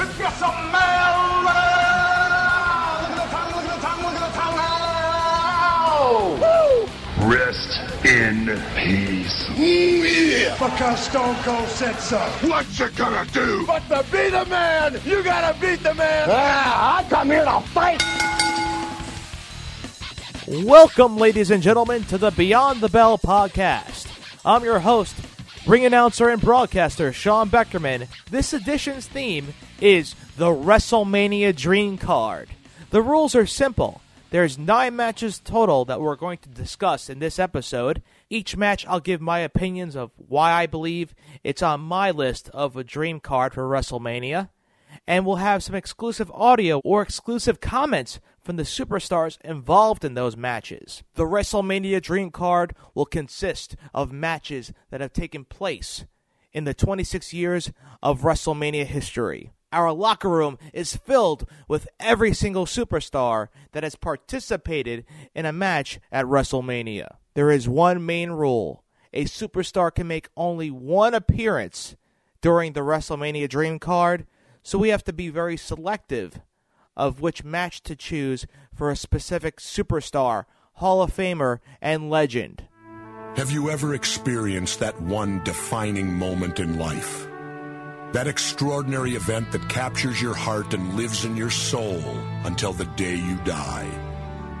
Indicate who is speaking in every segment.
Speaker 1: It's WrestleMania! Look at the time, look at the time, look at the time now! Woo!
Speaker 2: Rest in peace.
Speaker 1: Ooh, yeah!
Speaker 3: Because Stone Cold said so.
Speaker 2: What you gonna do?
Speaker 1: But to be the man, you gotta beat the man! Ah, I come here to fight!
Speaker 4: Welcome, ladies and gentlemen, to the Beyond the Bell podcast. I'm your host, ring announcer and broadcaster Sean Beckerman. This edition's theme is the WrestleMania Dream Card. The rules are simple. There's nine matches total that we're going to discuss in this episode. Each match, I'll give my opinions of why I believe it's on my list of a dream card for WrestleMania and we'll have some exclusive audio or exclusive comments from the superstars involved in those matches. The WrestleMania Dream Card will consist of matches that have taken place in the 26 years of WrestleMania history. Our locker room is filled with every single superstar that has participated in a match at WrestleMania. There is one main rule a superstar can make only one appearance during the WrestleMania Dream Card so we have to be very selective of which match to choose for a specific superstar, Hall of Famer, and legend.
Speaker 5: Have you ever experienced that one defining moment in life? That extraordinary event that captures your heart and lives in your soul until the day you die.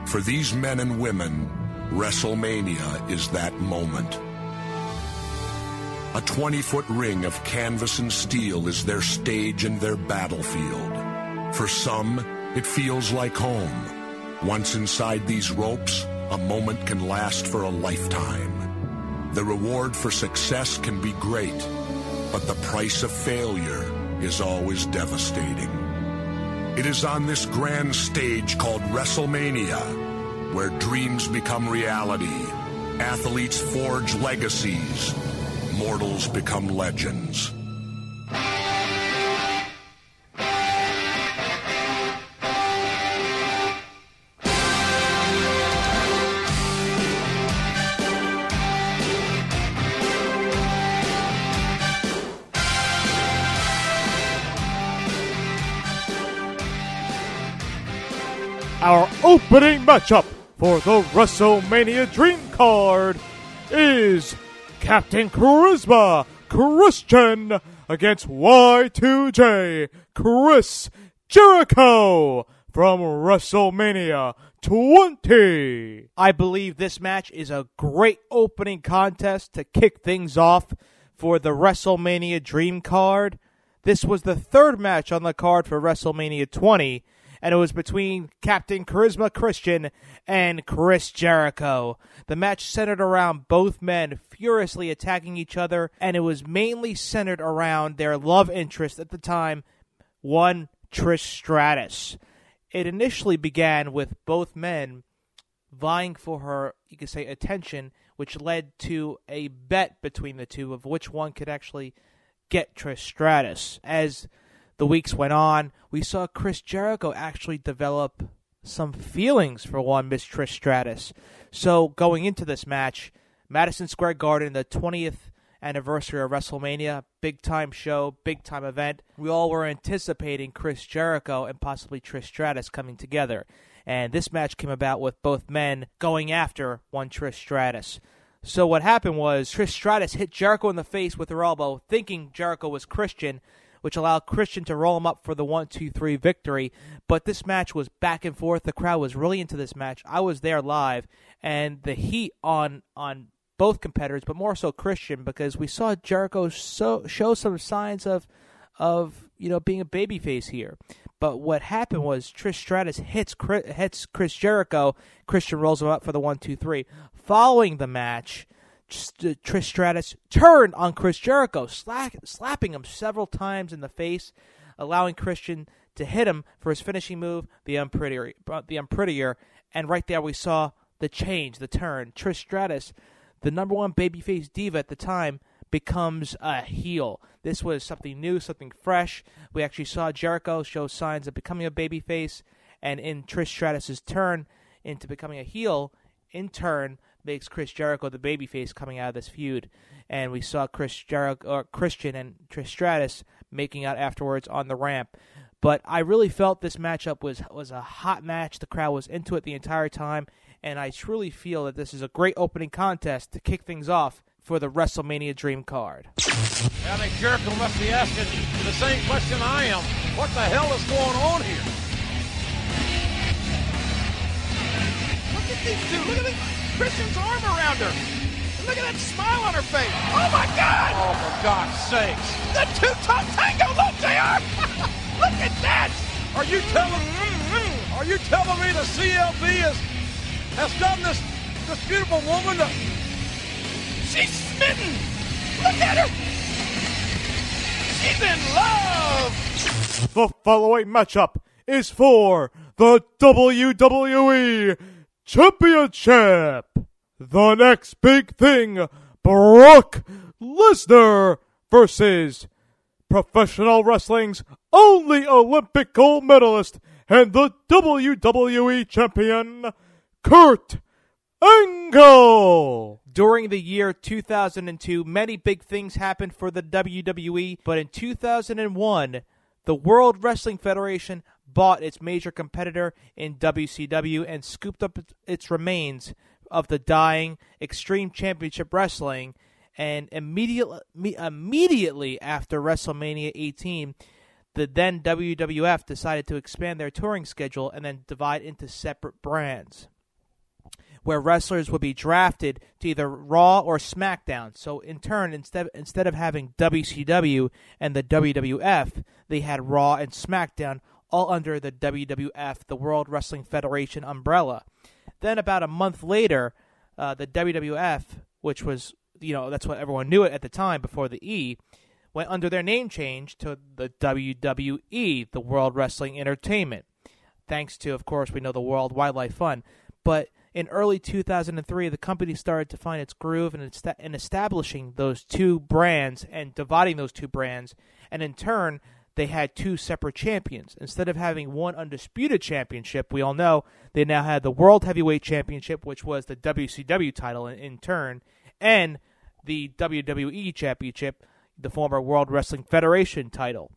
Speaker 5: For these men and women, WrestleMania is that moment. A 20-foot ring of canvas and steel is their stage and their battlefield. For some, it feels like home. Once inside these ropes, a moment can last for a lifetime. The reward for success can be great, but the price of failure is always devastating. It is on this grand stage called WrestleMania where dreams become reality, athletes forge legacies, mortals become legends.
Speaker 4: Opening matchup for the WrestleMania Dream Card is Captain Charisma Christian against Y2J Chris Jericho from WrestleMania 20. I believe this match is a great opening contest to kick things off for the WrestleMania Dream Card. This was the third match on the card for WrestleMania 20 and it was between Captain Charisma Christian and Chris Jericho. The match centered around both men furiously attacking each other, and it was mainly centered around their love interest at the time, one Trish Stratus. It initially began with both men vying for her, you could say, attention, which led to a bet between the two of which one could actually get Trish Stratus. As the weeks went on, we saw Chris Jericho actually develop some feelings for one Miss Trish Stratus. So going into this match, Madison Square Garden, the 20th anniversary of WrestleMania, big time show, big time event. We all were anticipating Chris Jericho and possibly Trish Stratus coming together. And this match came about with both men going after one Trish Stratus. So what happened was Trish Stratus hit Jericho in the face with her elbow, thinking Jericho was Christian, which allowed Christian to roll him up for the one, two, three victory. But this match was back and forth. The crowd was really into this match. I was there live, and the heat on on both competitors, but more so Christian, because we saw Jericho so, show some signs of of you know being a babyface here. But what happened was Trish Stratus hits hits Chris Jericho. Christian rolls him up for the one, two, three. Following the match, Trish Stratus turned on Chris Jericho, slack, slapping him several times in the face, allowing Christian to hit him for his finishing move, the unprettier, the unprettier. And right there, we saw the change, the turn. Trish Stratus, the number one babyface diva at the time, becomes a heel. This was something new, something fresh. We actually saw Jericho show signs of becoming a babyface, and in Trish Stratus's turn into becoming a heel, in turn, makes Chris Jericho the babyface coming out of this feud, and we saw Chris Jericho or Christian and Trish Stratus making out afterwards on the ramp. But I really felt this matchup was was a hot match. The crowd was into it the entire time, and I truly feel that this is a great opening contest to kick things off for the WrestleMania Dream Card.
Speaker 6: I think Jericho must be asking the same question I am. What the hell is going on here? Look at these two. Look at the, Christian's arm around her. And look at that smile on her face. Oh my God! Oh, for God's sakes. The two-top tango. Look, JR. look at that. Are you telling mm-hmm, Are you telling me the CLB has has done this this beautiful woman to, She's smitten. Look at her. She's in love.
Speaker 7: The following matchup is for the WWE Championship. The next big thing Brock Lesnar versus professional wrestling's only Olympic gold medalist and the WWE champion, Kurt Angle.
Speaker 4: During the year 2002, many big things happened for the WWE, but in 2001, the World Wrestling Federation bought its major competitor in WCW and scooped up its remains of the dying Extreme Championship Wrestling. And immediately, immediately after WrestleMania 18, the then WWF decided to expand their touring schedule and then divide into separate brands where wrestlers would be drafted to either Raw or SmackDown. So in turn, instead instead of having WCW and the WWF, they had Raw and SmackDown all under the WWF, the World Wrestling Federation umbrella. Then about a month later, uh, the WWF, which was you know that's what everyone knew it at the time before the E, went under their name change to the WWE, the World Wrestling Entertainment. Thanks to, of course, we know the World Wildlife Fund, but in early 2003, the company started to find its groove in, in establishing those two brands and dividing those two brands. And in turn, they had two separate champions. Instead of having one undisputed championship, we all know they now had the World Heavyweight Championship, which was the WCW title in, in turn, and the WWE Championship, the former World Wrestling Federation title.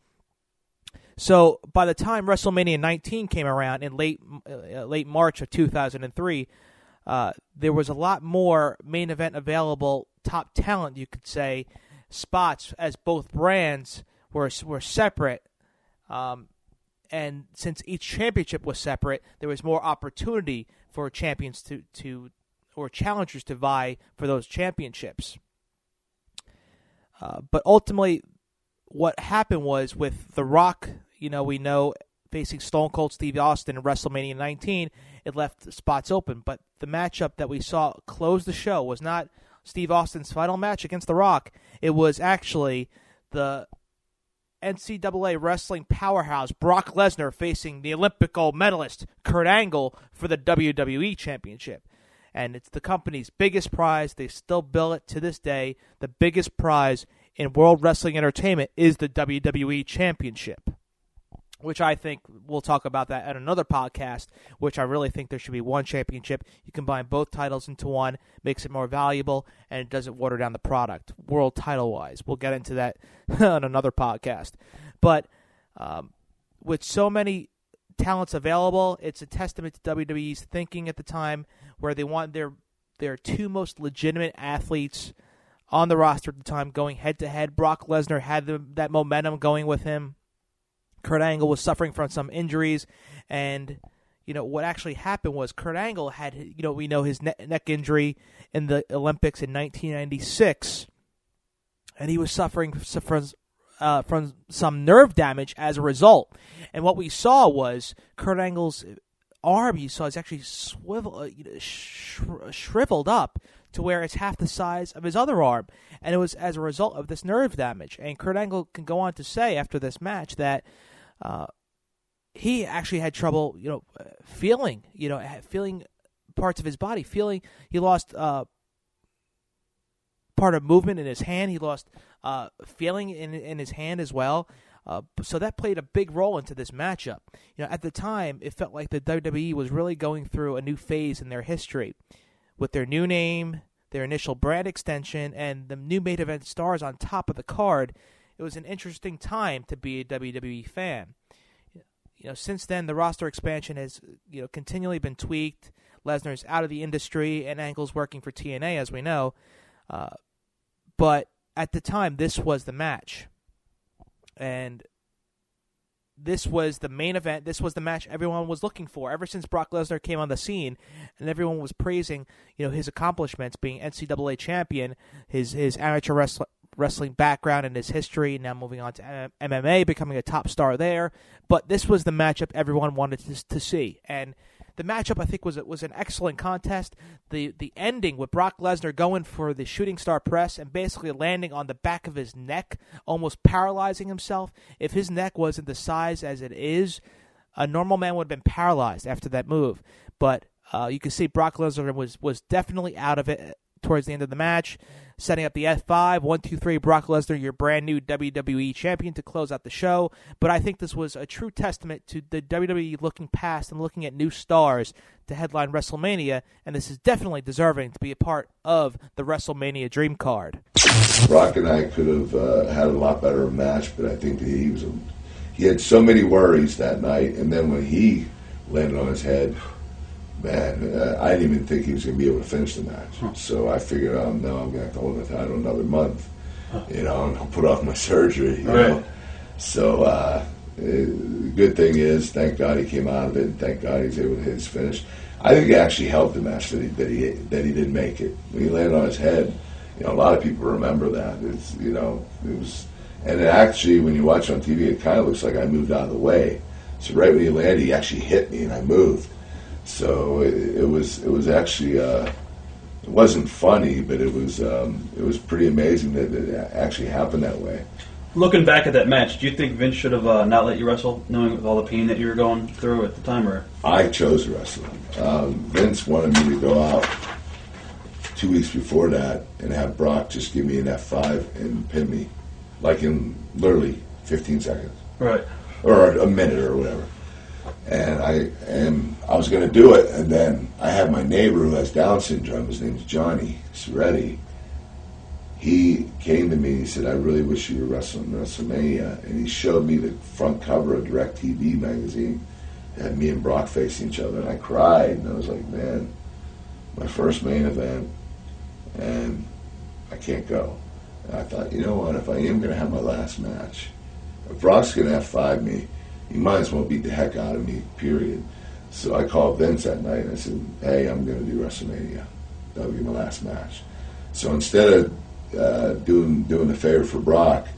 Speaker 4: So by the time WrestleMania 19 came around in late uh, late March of 2003, uh, there was a lot more main event available, top talent you could say, spots as both brands were were separate. Um, and since each championship was separate, there was more opportunity for champions to, to or challengers to vie for those championships. Uh, but ultimately, what happened was with The Rock, you know, we know facing Stone Cold Steve Austin in WrestleMania 19, it left spots open. But the matchup that we saw close the show was not Steve Austin's final match against The Rock. It was actually the NCAA wrestling powerhouse Brock Lesnar facing the Olympic gold medalist Kurt Angle for the WWE Championship. And it's the company's biggest prize. They still bill it to this day. The biggest prize in World Wrestling Entertainment is the WWE Championship, which I think we'll talk about that at another podcast. Which I really think there should be one championship. You combine both titles into one, makes it more valuable, and it doesn't water down the product world title wise. We'll get into that on another podcast. But um, with so many talents available, it's a testament to WWE's thinking at the time, where they want their their two most legitimate athletes on the roster at the time, going head to head. Brock Lesnar had the, that momentum going with him. Kurt Angle was suffering from some injuries, and you know what actually happened was Kurt Angle had you know we know his neck, neck injury in the Olympics in 1996, and he was suffering from uh, from some nerve damage as a result. And what we saw was Kurt Angle's arm. You saw is actually swivel, uh, shriveled up to where it's half the size of his other arm. And it was as a result of this nerve damage. And Kurt Angle can go on to say after this match that uh, he actually had trouble, you know, feeling, you know, feeling parts of his body, feeling he lost uh, part of movement in his hand. He lost uh, feeling in in his hand as well. Uh, so that played a big role into this matchup. You know, at the time, it felt like the WWE was really going through a new phase in their history with their new name, their initial brand extension, and the new main event stars on top of the card, it was an interesting time to be a WWE fan. You know, since then the roster expansion has you know continually been tweaked. Lesnar's out of the industry, and Angle's working for TNA, as we know. Uh, but at the time, this was the match, and this was the main event. This was the match everyone was looking for ever since Brock Lesnar came on the scene, and everyone was praising, you know, his accomplishments, being NCAA champion, his his amateur wrestling wrestling background and his history. Now moving on to MMA, becoming a top star there. But this was the matchup everyone wanted to, to see, and the matchup I think was was an excellent contest. The the ending with Brock Lesnar going for the shooting star press and basically landing on the back of his neck, almost paralyzing himself. If his neck wasn't the size as it is, a normal man would have been paralyzed after that move. But uh, you can see Brock Lesnar was was definitely out of it towards the end of the match setting up the F5. One, two, three. Brock Lesnar, your brand new WWE champion, to close out the show. But I think this was a true testament to the WWE looking past and looking at new stars to headline WrestleMania, and this is definitely deserving to be a part of the WrestleMania Dream Card.
Speaker 8: Brock and I could have uh, had a lot better match, but I think that he was a, he had so many worries that night, and then when he landed on his head man, uh, I didn't even think he was going to be able to finish the match. Huh. So I figured, oh, no, I'm going to have to hold the title another month, huh. you know, and I'll put off my surgery. You right. know? So uh, the good thing is, thank God he came out of it, and thank God he's able to hit his finish. I think it actually helped the match that he that he that he didn't make it when he landed on his head. You know, a lot of people remember that. It's you know, it was, and it actually when you watch on TV, it kind of looks like I moved out of the way. So right when he landed, he actually hit me, and I moved so it, it was it was actually uh, it wasn't funny, but it was um, it was pretty amazing that it actually happened that way.
Speaker 9: Looking back at that match, do you think Vince should have uh, not let you wrestle, knowing with all the pain that you were going through at the time? Or
Speaker 8: I chose to wrestle. Um, Vince wanted me to go out two weeks before that and have Brock just give me an F five and pin me, like in literally 15 seconds,
Speaker 9: right,
Speaker 8: or a minute or whatever and I and I was going to do it, and then I have my neighbor who has Down syndrome. His name's Johnny Soretti. He came to me and he said, "I really wish you were wrestling WrestleMania," and he showed me the front cover of DirecTV magazine. It had me and Brock facing each other, and I cried, and I was like, "Man, my first main event, and I can't go." And I thought, you know what? If I am going to have my last match, if Brock's going to have five me you might as well beat the heck out of me, period. So I called Vince that night and I said, hey, I'm going to do WrestleMania. That'll be my last match. So instead of uh, doing doing a favor for Brock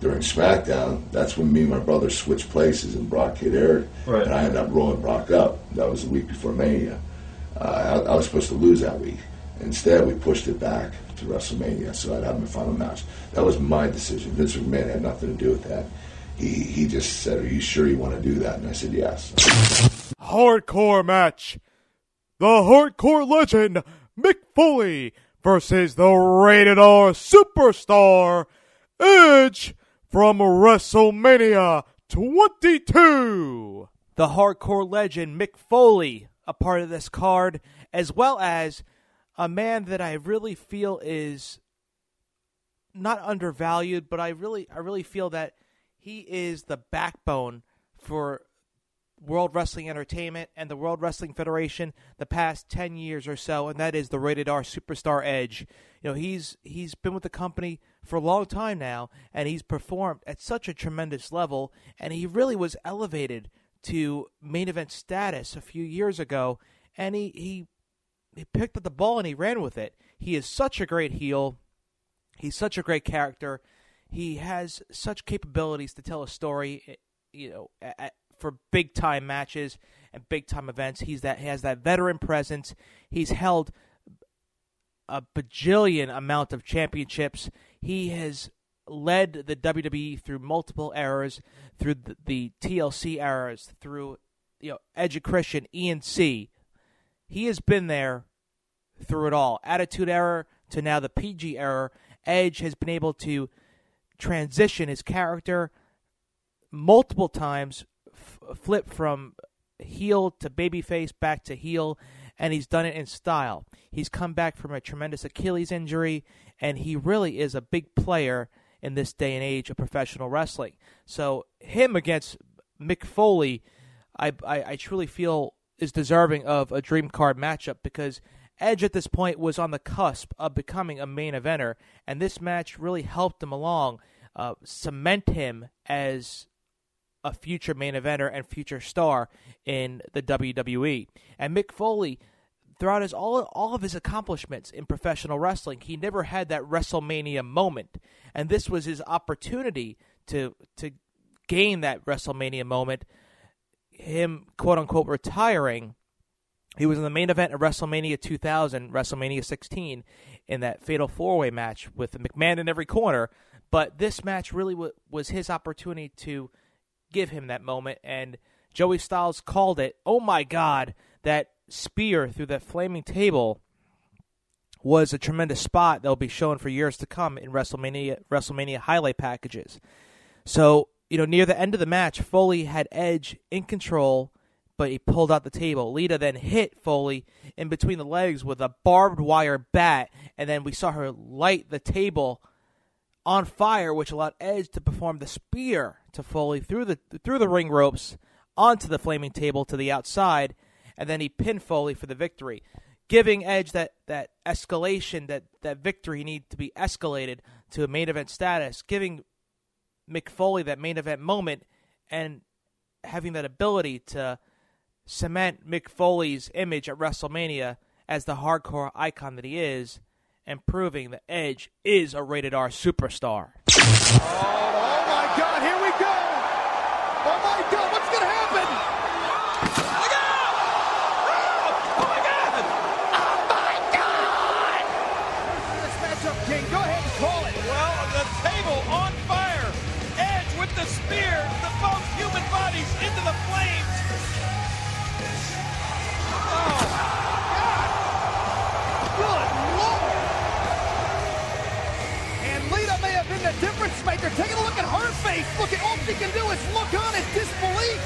Speaker 8: during SmackDown, that's when me and my brother switched places and Brock hit Eric, right. and I ended up rolling Brock up. That was the week before Mania. Uh, I, I, was supposed to lose that week. Instead, we pushed it back to WrestleMania, so I'd have my final match. That was my decision. Vince McMahon had nothing to do with that he, he just said, Are you sure you want to do that? And I said, Yes.
Speaker 7: Hardcore match. The hardcore legend, Mick Foley, versus the rated R superstar, Edge, from WrestleMania 22. The hardcore legend, Mick Foley, a part of this card, as well as a man that I really feel is not undervalued, but I really I really feel that he is the backbone for World Wrestling Entertainment and the World Wrestling Federation the past 10 years or so and that is the rated R superstar Edge. You know, he's he's been with the company for a long time now and he's performed at such a tremendous level and he really was elevated to main event status a few years ago and he he he picked up the ball and he ran with it. He is such a great heel. He's such a great character he has such capabilities to tell a story, eh, you know, at, for big time matches and big time events. He's that he has that veteran presence. He's held a bajillion amount of championships. He has led the WWE through multiple eras, through the, the TLC eras, through you know Edge Christian, ENC. He has been there through it all. Attitude Era to now the PG Era. Edge has been able to transition his character multiple times, f- flip from heel to babyface back to heel,
Speaker 4: and he's done it in style. He's come back from a tremendous Achilles injury, and he really is a big player in this day and age of professional wrestling. So him against Mick Foley, I, I, I truly feel is deserving of a dream card matchup because Edge at this point was on the cusp of becoming a main eventer, and this match really helped him along, uh, cement him as a future main eventer and future star in the WWE. And Mick Foley, throughout his all all of his accomplishments in professional wrestling, he never had that WrestleMania moment, and this was his opportunity to to gain that WrestleMania moment. Him quote unquote retiring. He was in the main event of WrestleMania 2000, WrestleMania 16, in that fatal four way match with McMahon in every corner. But this match really w- was his opportunity to give him that moment. And Joey Styles called it. Oh my God, that spear through that flaming table was a tremendous spot that will be shown for years to come in WrestleMania WrestleMania highlight packages. So you know, near the end of the match, Foley had Edge in control, but he pulled out the table. Lita then hit Foley in between the legs with a barbed wire bat, and then we saw her light the table on fire, which allowed Edge to perform the spear to Foley through the through the ring ropes onto the flaming table to the outside, and then he pinned Foley for the victory, giving Edge that, that escalation, that, that victory needed to be escalated to a main event status, giving Mick Foley that main event moment, and having that ability to cement Mick Foley's image at WrestleMania as the hardcore icon that he is and proving that Edge is a rated R superstar.
Speaker 6: Oh, oh my God, here we go! Oh my God, the difference maker. Take a look at her face. Look at all she can do is look on in disbelief.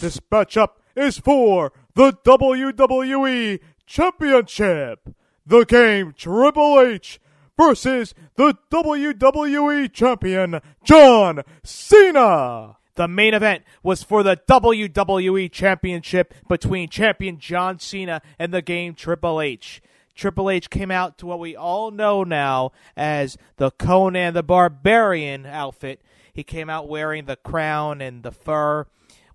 Speaker 7: This matchup is for the WWE Championship. The game Triple H versus the WWE Champion John Cena.
Speaker 4: The main event was for the WWE Championship between champion John Cena and the game Triple H. Triple H came out to what we all know now as the Conan the Barbarian outfit. He came out wearing the crown and the fur,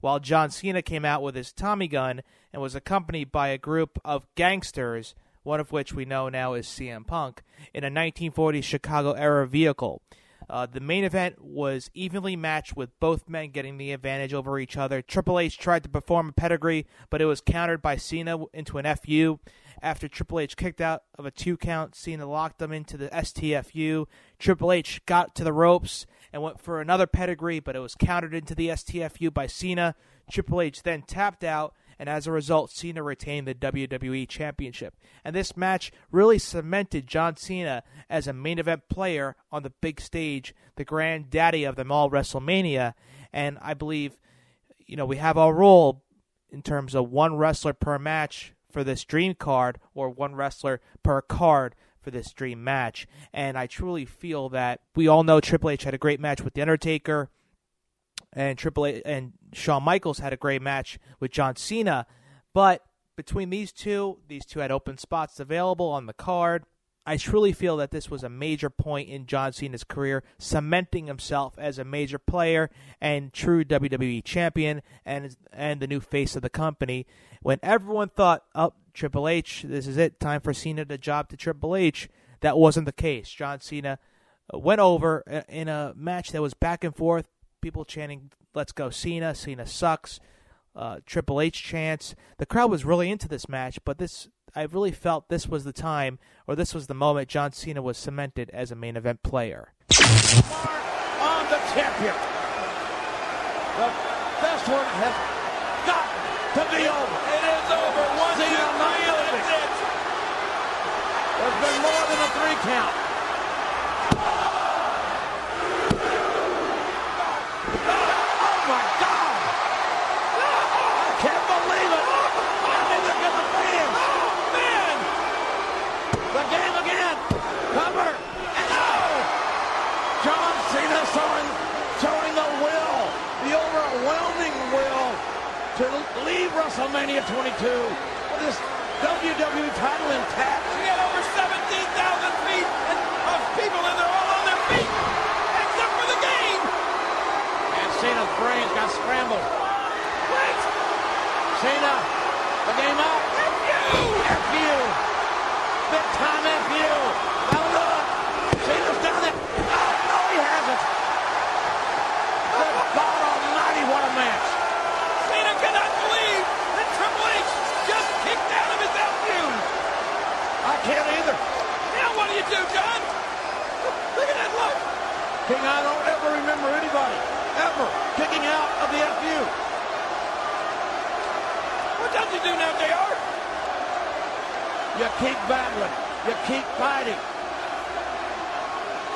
Speaker 4: while John Cena came out with his Tommy gun and was accompanied by a group of gangsters, one of which we know now is CM Punk, in a 1940s Chicago era vehicle. Uh, the main event was evenly matched with both men getting the advantage over each other. Triple H tried to perform a pedigree, but it was countered by Cena into an FU. After Triple H kicked out of a two count, Cena locked him into the STFU. Triple H got to the ropes and went for another pedigree, but it was countered into the STFU by Cena. Triple H then tapped out, and as a result, Cena retained the WWE Championship. And this match really cemented John Cena as a main event player on the big stage, the granddaddy of them all, WrestleMania. And I believe, you know, we have our rule in terms of one wrestler per match for this dream card or one wrestler per card for this dream match. And I truly feel that we all know Triple H had a great match with The Undertaker and Triple H and Shawn Michaels had a great match with John Cena, but between these two, these two had open spots available on the card. I truly feel that this was a major point in John Cena's career, cementing himself as a major player and true WWE champion and and the new face of the company. When everyone thought, "Oh, Triple H, this is it, time for Cena to job to Triple H," that wasn't the case. John Cena uh, went over uh, in a match that was back and forth, people chanting "Let's go Cena," Cena sucks, uh, Triple H chance. The crowd was really into this match, but this I really felt this was the time or this was the moment John Cena was cemented as a main event player.
Speaker 6: on the champion. The best one has got to be over. It is over. One, two, three, and it's it. There's been more than a three count. Oh my God! I can't believe it! John Cena showing, showing the will, the overwhelming will to leave WrestleMania 22 with this WWE title intact.
Speaker 10: He had over 17,000 feet of people and they're all on their feet, except for the game.
Speaker 6: And Cena's brains got scrambled.
Speaker 10: Wait,
Speaker 6: Cena, the game up.
Speaker 10: F you!
Speaker 6: F you. Big time F you. Now look. Cena's done it. Oh, no, he hasn't. Good God almighty, what a match.
Speaker 10: Cena cannot believe that Triple H just kicked out of his FU.
Speaker 6: I can't either.
Speaker 10: Now what do you do, John? Look at that look.
Speaker 6: King, I don't ever remember anybody ever kicking out of the FU.
Speaker 10: What does he do now, JR?
Speaker 6: You keep battling. You keep fighting.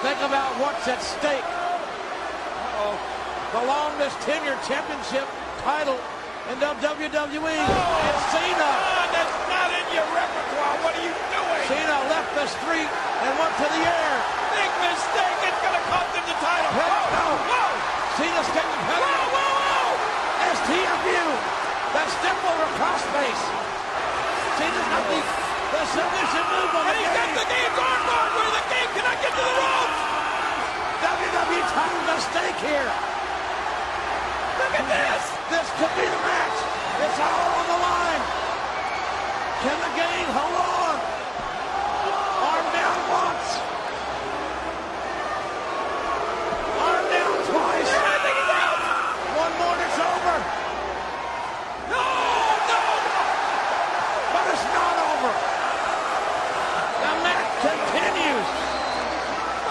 Speaker 6: Think about what's at stake. Uh-oh. The longest tenure championship title in WWE. Oh, it's Cena.
Speaker 10: John, that's not in your repertoire. What are you?
Speaker 6: Cena left the street and went to the air.
Speaker 10: Big mistake. It's going to cost him the title. Whoa,
Speaker 6: down.
Speaker 10: whoa,
Speaker 6: Cena's getting
Speaker 10: whoa,
Speaker 6: headed.
Speaker 10: whoa, whoa.
Speaker 6: STFU. That step over cross face. Cena's got the, the submission move on
Speaker 10: And
Speaker 6: the
Speaker 10: he's got
Speaker 6: game.
Speaker 10: the game's arm bar where the game cannot get to the ropes.
Speaker 6: WWE title at stake here.
Speaker 10: Look at this.
Speaker 6: This could be the match. It's all on the line. Can the game hold on? Arm down once. Arm down twice.
Speaker 10: I think he's out.
Speaker 6: One more and it's over.
Speaker 10: No, no.
Speaker 6: But it's not over. The match continues.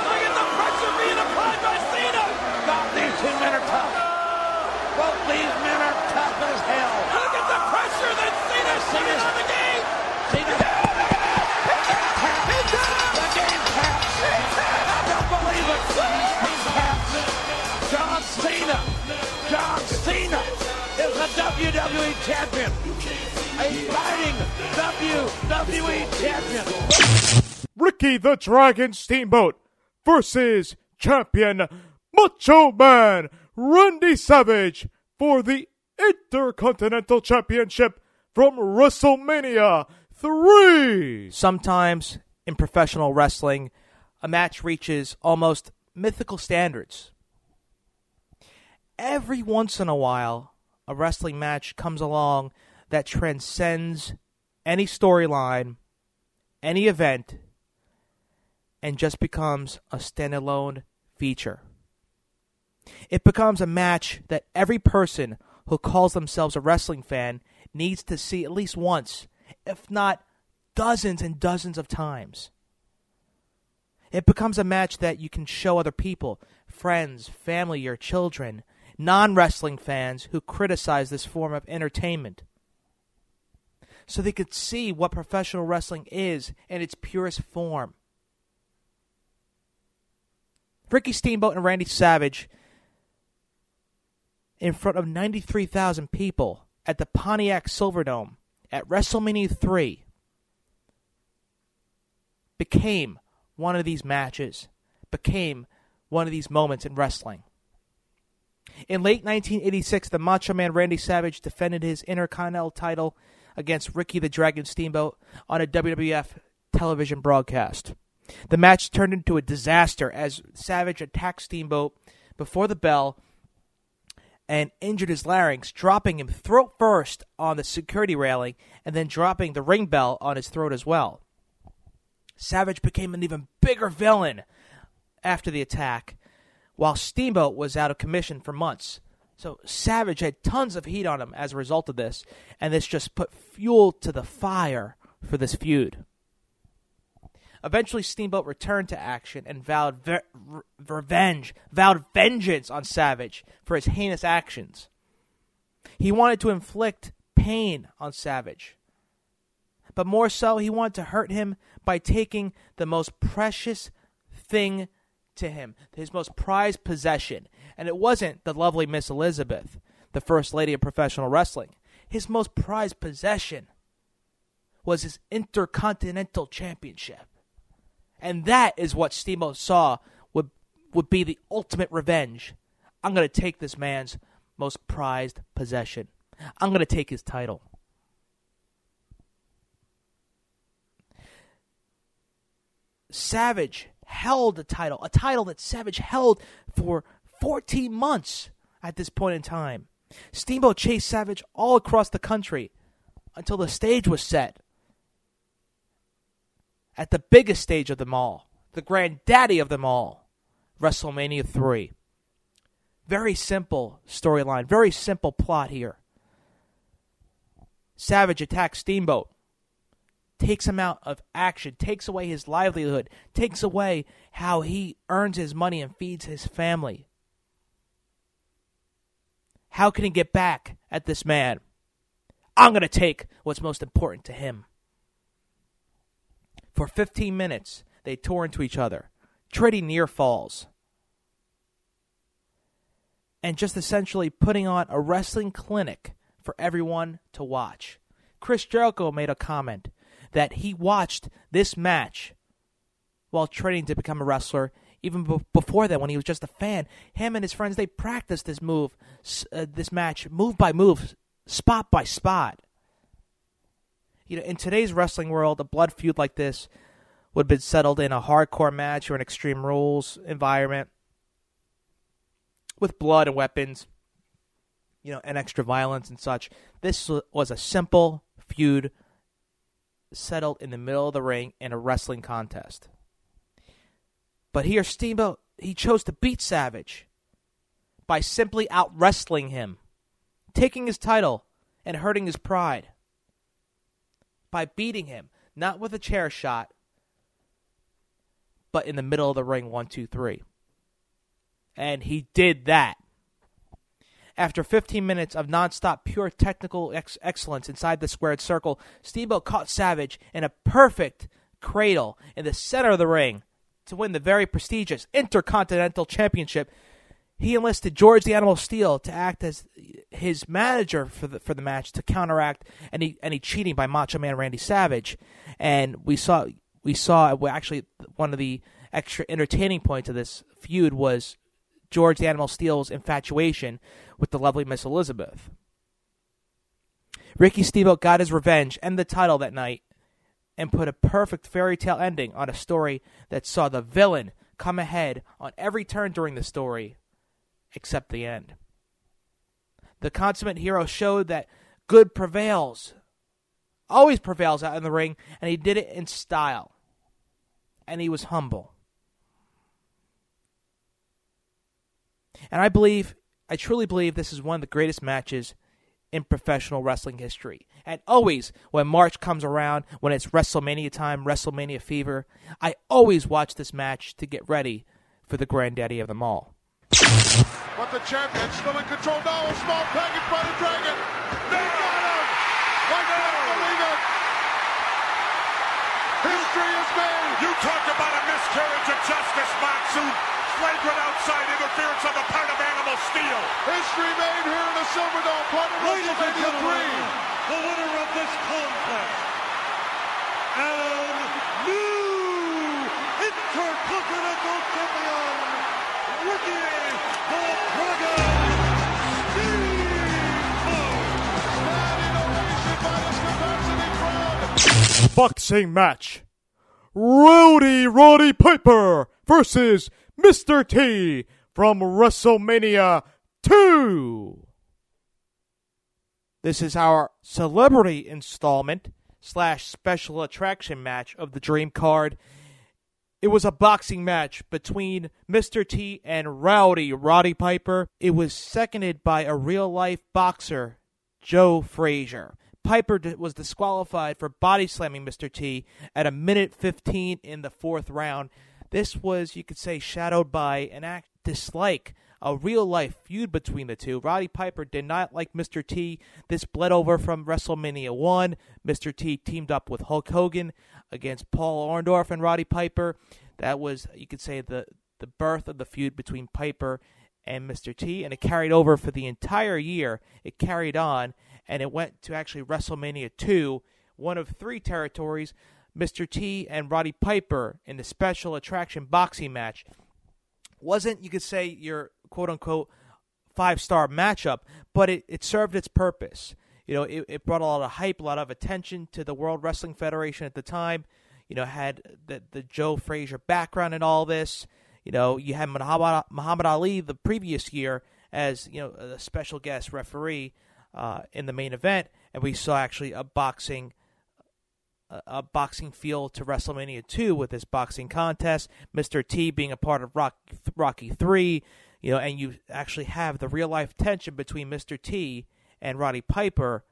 Speaker 10: Look at the pressure being applied by Cena.
Speaker 6: God, these two men are tough. Both these men are tough as hell.
Speaker 10: Look at the pressure that Cena's putting on the game.
Speaker 6: Cena. The game taps. I don't believe it. He taps. John Cena. John Cena is the WWE champion. A fighting WWE champion.
Speaker 4: Ricky the Dragon Steamboat versus champion Macho Man Randy Savage for the Intercontinental Championship from WrestleMania 3. Sometimes in professional wrestling, a match reaches almost mythical standards. Every once in a while, a wrestling match comes along that transcends any storyline, any event, and just becomes a standalone feature. It becomes a match that every person who calls themselves a wrestling fan needs to see at least once, if not dozens and dozens of times. It becomes a match that you can show other people, friends, family, your children, non wrestling fans who criticize this form of entertainment. So they could see what professional wrestling is in its purest form. Ricky Steamboat and Randy Savage in front of 93,000 people at the Pontiac Silverdome at WrestleMania 3 became one of these matches, became one of these moments in wrestling. In late 1986, the Macho Man Randy Savage defended his Intercontinental title against Ricky the Dragon Steamboat on a WWF television broadcast. The match turned into a disaster as Savage attacked Steamboat before the bell and injured his larynx, dropping him throat first on the security railing and then dropping the ring bell on his throat as well. Savage became an even bigger villain after the attack, while Steamboat was out of commission for months. So Savage had tons of heat on him as a result of this, and this just put fuel to the fire for this feud. Eventually, Steamboat returned to action and vowed re- revenge, vowed vengeance on Savage for his heinous actions. He wanted to inflict pain on Savage, but more so, he wanted to hurt him by taking the most precious thing to him, his most prized possession. And it wasn't the lovely Miss Elizabeth, the first lady of professional wrestling. His most prized possession was his Intercontinental Championship. And that is what Steamboat saw would would be the ultimate revenge. I'm going to take this man's most prized possession. I'm going to take his title. Savage held a title, a title that Savage held for 14 months at this point in time. Steamboat chased Savage all across the country until the stage was set. At the biggest stage of them all, the granddaddy of them all, WrestleMania 3. Very simple storyline, very simple plot here. Savage attacks Steamboat, takes him out of action, takes away his livelihood, takes away how he earns his money and feeds his family. How can he get back at this man? I'm going to take what's most important to him. For 15 minutes, they tore into each other, trading near falls, and just essentially putting on a wrestling clinic for everyone to watch. Chris Jericho made a comment that he watched this match while training to become a wrestler even before that when he was just a fan. Him and his friends they practiced this move uh, this match move by move spot by spot you know in today's wrestling world a blood feud like this would have been settled in a hardcore match or an extreme rules environment with blood and weapons you know and extra violence and such this was a simple feud settled in the middle of the ring in a wrestling contest but here, Steamboat, he chose to beat Savage by simply out wrestling him, taking his title and hurting his pride. By beating him, not with a chair shot, but in the middle of the ring, one, two, three. And he did that. After 15 minutes of nonstop pure technical ex- excellence inside the squared circle, Steamboat caught Savage in a perfect cradle in the center of the ring to win the very prestigious Intercontinental Championship, he enlisted George the Animal Steele to act as his manager for the for the match to counteract any any cheating by Macho Man Randy Savage, and we saw we saw actually one of the extra entertaining points of this feud was George the Animal Steele's infatuation with the lovely Miss Elizabeth. Ricky Steamboat got his revenge and the title that night and put a perfect fairy tale ending on a story that saw the villain come ahead on every turn during the story, except the end. The consummate hero showed that good prevails, always prevails out in the ring, and he did it in style. And he was humble. And I believe, I truly believe this is one of the greatest matches in professional wrestling history. And always, when March comes around, when it's WrestleMania time, WrestleMania fever, I always watch this match to get ready for the granddaddy of them all.
Speaker 6: But the champion still in control now. A small package by the Dragon. They got him! I can't believe it! History is made!
Speaker 5: You talk about a miscarriage of justice, Matsu. Flagrant outside interference on the part of Animal Steele.
Speaker 6: History made here in the Silverdome, part of WrestleMania 3.
Speaker 3: the winner of this contest and new Intercontinental Champion,
Speaker 7: boxing match. Rowdy Roddy Piper versus Mr. T from WrestleMania 2. This is our celebrity installment slash special attraction match of the Dream Card. It was a boxing match between Mr. T and Rowdy Roddy Piper. It was seconded by a real life boxer, Joe Frazier. Piper was disqualified for body slamming Mr. T at a minute 15 in the fourth round. This was, you could say, shadowed by an act dislike, a real life feud between the two. Roddy Piper did not like Mr. T. This bled over from WrestleMania 1. Mr. T teamed up with Hulk Hogan against Paul Orndorff and Roddy Piper. That was, you could say, the, the birth of the feud between Piper and Mr. T, and it carried over for the entire year. It carried on, and it went to actually WrestleMania 2, one of three territories. Mr. T and Roddy Piper in the special attraction boxing match
Speaker 4: wasn't you could say your quote unquote five star matchup, but it, it served its purpose. You know, it, it brought a lot of hype, a lot of attention to the World Wrestling Federation at the time. You know, had the the Joe Frazier background in all this. You know, you had Muhammad, Muhammad Ali the previous year as you know a special guest referee uh, in the main event, and we saw actually a boxing a boxing feel to WrestleMania 2 with this boxing contest, Mr. T being a part of Rock, Rocky 3, you know, and you actually have the real life tension between Mr. T and Roddy Piper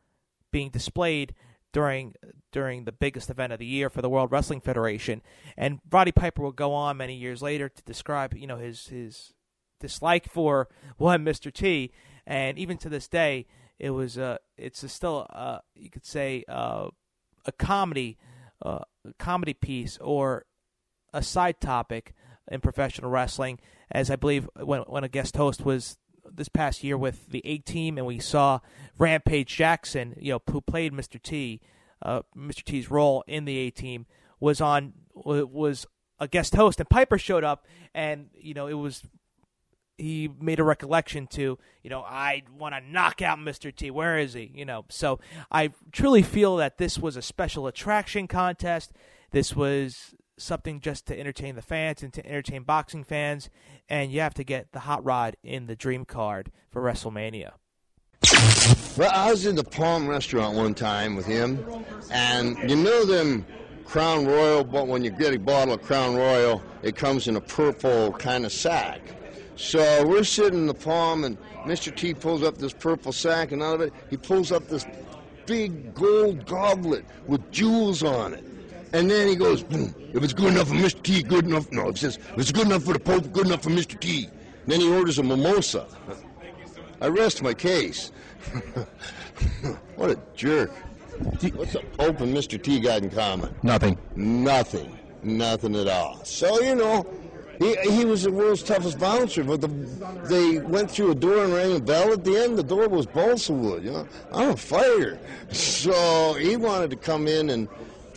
Speaker 4: being displayed during during the biggest event of the year for the World Wrestling Federation. And Roddy Piper will go on many years later to describe, you know, his his dislike for one Mr. T, and even to this day, it was uh, it's a still uh, you could say uh, a comedy uh, comedy piece or a side topic in professional wrestling. As I believe when when a guest host was this past year with the A Team, and we saw Rampage Jackson, you know, who played Mr. T, uh, Mr. T's role in the A Team, was on was a guest host, and Piper showed up, and you know it was he made a recollection to, you know, I want to knock out Mr. T. Where is he? You know, so I truly feel that this was a special attraction contest. This was something just to entertain the fans and to entertain boxing fans, and you have to get the hot rod in the dream card for WrestleMania.
Speaker 11: Well, I was in the Palm restaurant one time with him, and you know them Crown Royal, but when you get a bottle of Crown Royal, it comes in a purple kind of sack. So we're sitting in the palm, and Mr. T pulls up this purple sack, and out of it, he pulls up this big gold goblet with jewels on it. And then he goes, Boom, if it's good enough for Mr. T, good enough. No, he says, if it's good enough for the Pope, good enough for Mr. T. And then he orders a mimosa. I rest my case. what a jerk. What's the Pope and Mr. T got in common?
Speaker 12: Nothing.
Speaker 11: Nothing. Nothing at all. So, you know, he, he was the world's toughest bouncer, but the, they went through a door and rang a bell at the end. The door was balsa wood, you know. I'm a fighter. So he wanted to come in and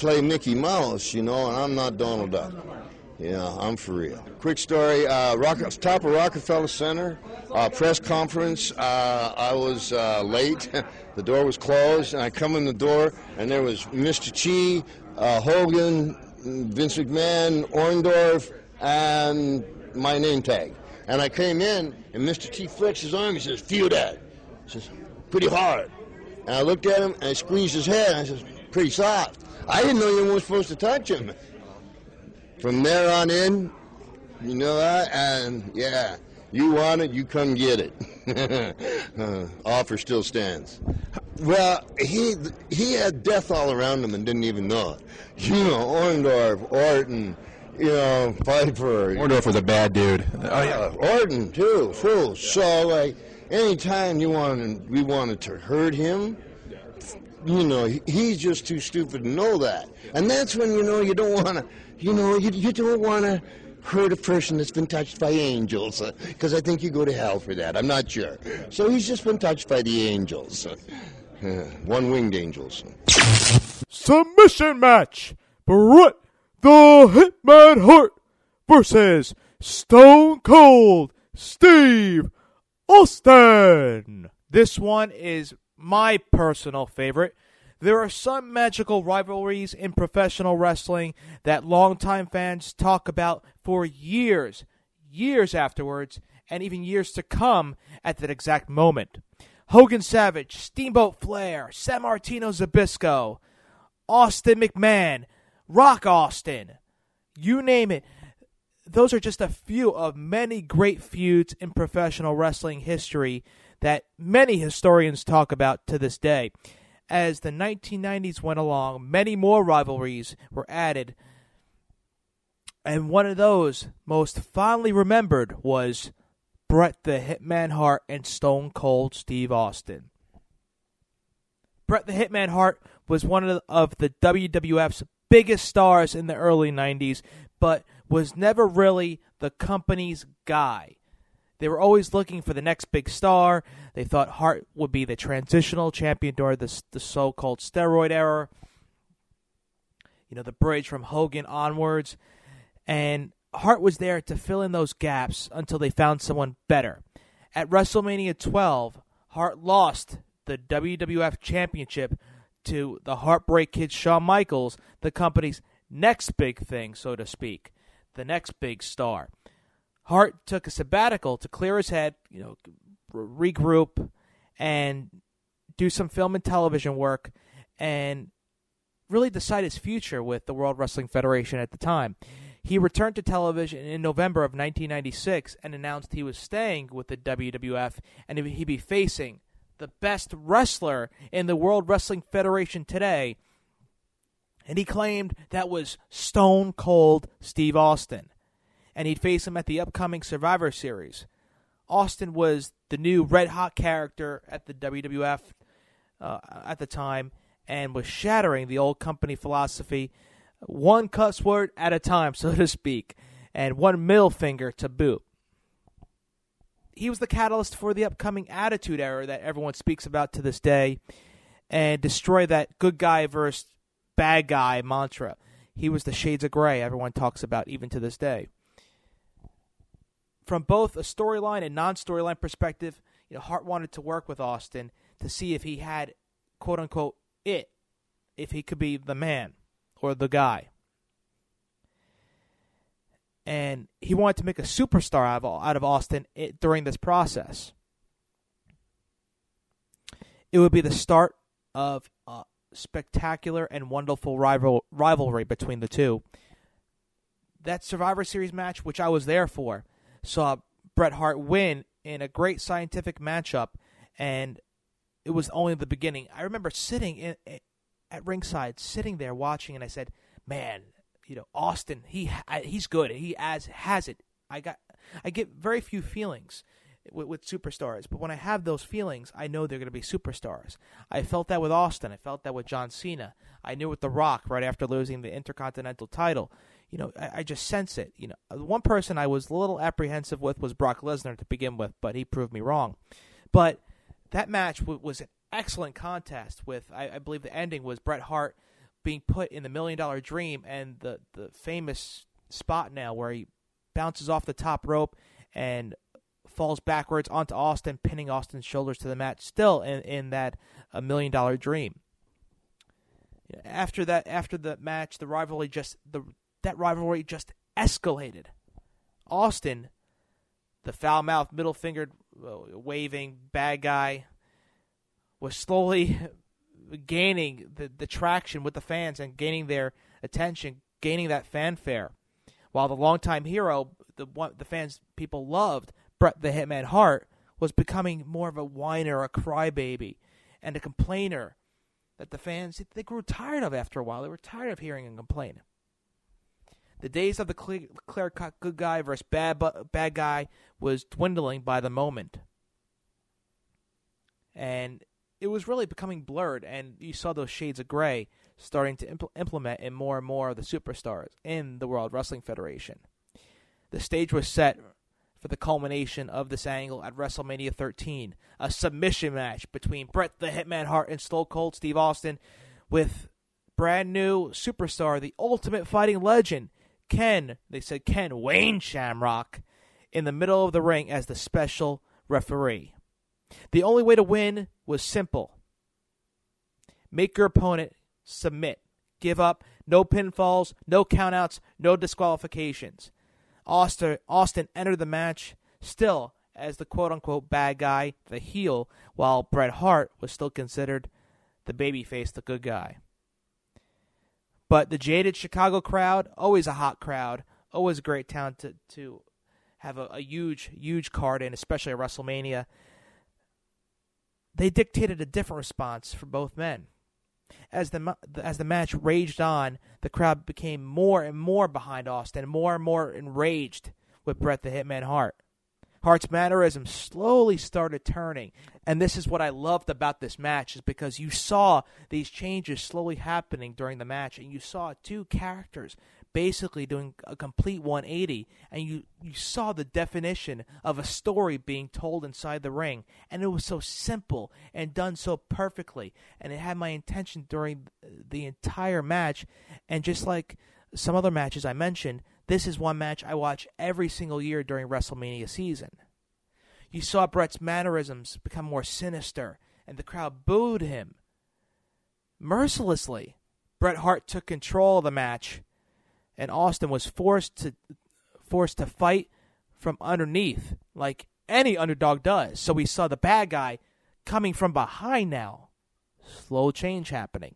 Speaker 11: play Mickey Mouse, you know, and I'm not Donald Duck. Yeah, I'm for real. Quick story, uh, Rock, top of Rockefeller Center, uh, press conference. Uh, I was uh, late. the door was closed, and I come in the door, and there was Mr. T, uh, Hogan, Vince McMahon, Orndorff, and my name tag. And I came in, and Mr. T flexed his arm. He says, "Feel that?" He says, "Pretty hard." And I looked at him, and I squeezed his head. And I says, "Pretty soft." I didn't know you weren't supposed to touch him. From there on in, you know that, and yeah, you want it, you come get it. uh, offer still stands. Well, he he had death all around him and didn't even know it. You know, Orndorff, Orton you know, Piper.
Speaker 12: Orndorff was a bad dude.
Speaker 11: Oh yeah, Orton too, fool. So like, anytime you wanted, we wanted to hurt him, you know, he's just too stupid to know that. And that's when you know you don't want to, you know, you, you don't want to hurt a person that's been touched by angels, because uh, I think you go to hell for that. I'm not sure. So he's just been touched by the angels, uh, one winged angels.
Speaker 7: Submission match. Bret the Hitman Hart versus Stone Cold Steve Austin.
Speaker 4: This one is my personal favorite. There are some magical rivalries in professional wrestling that longtime fans talk about for years, years afterwards, and even years to come at that exact moment. Hogan Savage, Steamboat Flair, Sammartino Zbyszko, Austin McMahon, Rock Austin, you name it. Those are just a few of many great feuds in professional wrestling history that many historians talk about to this day. As the 1990s went along, many more rivalries were added. And one of those most fondly remembered was Bret the Hitman Hart and Stone Cold Steve Austin. Bret the Hitman Hart was one of the, of the WWF's biggest stars in the early 90s, but was never really the company's guy. They were always looking for the next big star. They thought Hart would be the transitional champion during the, the so called steroid era. You know, the bridge from Hogan onwards. And Hart was there to fill in those gaps until they found someone better. At WrestleMania 12, Hart lost the WWF Championship to the Heartbreak Kid Shawn Michaels, the company's next big thing, so to speak, the next big star. Hart took a sabbatical to clear his head, you know, regroup and do some film and television work and really decide his future with the World Wrestling Federation at the time. He returned to television in November of 1996 and announced he was staying with the WWF and he'd be facing the best wrestler in the World Wrestling Federation today. And he claimed that was Stone Cold Steve Austin. And he'd face him at the upcoming Survivor Series. Austin was the new red hot character at the WWF uh, at the time and was shattering the old company philosophy one cuss word at a time, so to speak, and one middle finger to boot he was the catalyst for the upcoming Attitude Era that everyone speaks about to this day, and destroy that good guy versus bad guy mantra. He was the shades of gray everyone talks about even to this day. From both a storyline and non-storyline perspective, you know, Hart wanted to work with Austin to see if he had quote unquote it, if he could be the man or the guy and he wanted to make a superstar out of, Austin it, during this process. It would be the start of a spectacular and wonderful rival, rivalry between the two. That Survivor Series match, which I was there for, saw Bret Hart win in a great scientific matchup, and it was only the beginning. I remember sitting in, at ringside, sitting there watching, and I said, "Man, you know Austin, he he's good. He has has it. I got I get very few feelings with, with superstars, but when I have those feelings, I know they're going to be superstars. I felt that with Austin. I felt that with John Cena. I knew with The Rock right after losing the Intercontinental title. You know, I, I just sense it. You know, uh, the one person I was a little apprehensive with was Brock Lesnar to begin with, but he proved me wrong. But that match w- was an excellent contest. With I, I believe the ending was Bret Hart being put in the million dollar dream and the the famous spot now where he bounces off the top rope and falls backwards onto Austin, pinning Austin's shoulders to the mat, still in, in that a million dollar dream. After that, after the match, the rivalry just the that rivalry just escalated. Austin, the foul mouthed, middle fingered, uh, waving bad guy, was slowly gaining the, the traction with the fans and gaining their attention, gaining that fanfare. While the longtime hero, the one the fans people loved, Bret the Hitman Hart, was becoming more of a whiner, a crybaby, and a complainer that the fans they grew tired of after a while. They were tired of hearing him complain. The days of the clear cut good guy versus bad bad guy was dwindling by the moment. And it was really becoming blurred, and you saw those shades of gray starting to impl- implement in more and more of the superstars in the World Wrestling Federation. The stage was set for the culmination of this angle at WrestleMania 13, a submission match between Bret the Hitman Hart and Stone Cold Steve Austin, with brand new superstar, the Ultimate Fighting Legend, Ken. They said Ken Wayne Shamrock, in the middle of the ring as the special referee. The only way to win was simple make your opponent submit, give up, no pinfalls, no countouts, no disqualifications. Austin, Austin entered the match still as the quote unquote bad guy, the heel, while Bret Hart was still considered the babyface, the good guy. But the jaded Chicago crowd, always a hot crowd, always a great town to, to have a, a huge, huge card in, especially at WrestleMania they dictated a different response for both men. As the as the match raged on, the crowd became more and more behind Austin, more and more enraged with Bret the Hitman Hart. Hart's mannerisms slowly started turning, and this is what I loved about this match is because you saw these changes slowly happening during the match, and you saw two characters basically doing a complete 180 and you you saw the definition of a story being told inside the ring. And it was so simple and done so perfectly. And it had my intention during the entire match. And just like some other matches I mentioned this is one match I watch every single year during WrestleMania season. You saw Bret's mannerisms become more sinister, and the crowd booed him mercilessly. Bret Hart took control of the match, and Austin was forced to forced to fight from underneath, like any underdog does. So we saw the bad guy coming from behind now. Slow change happening.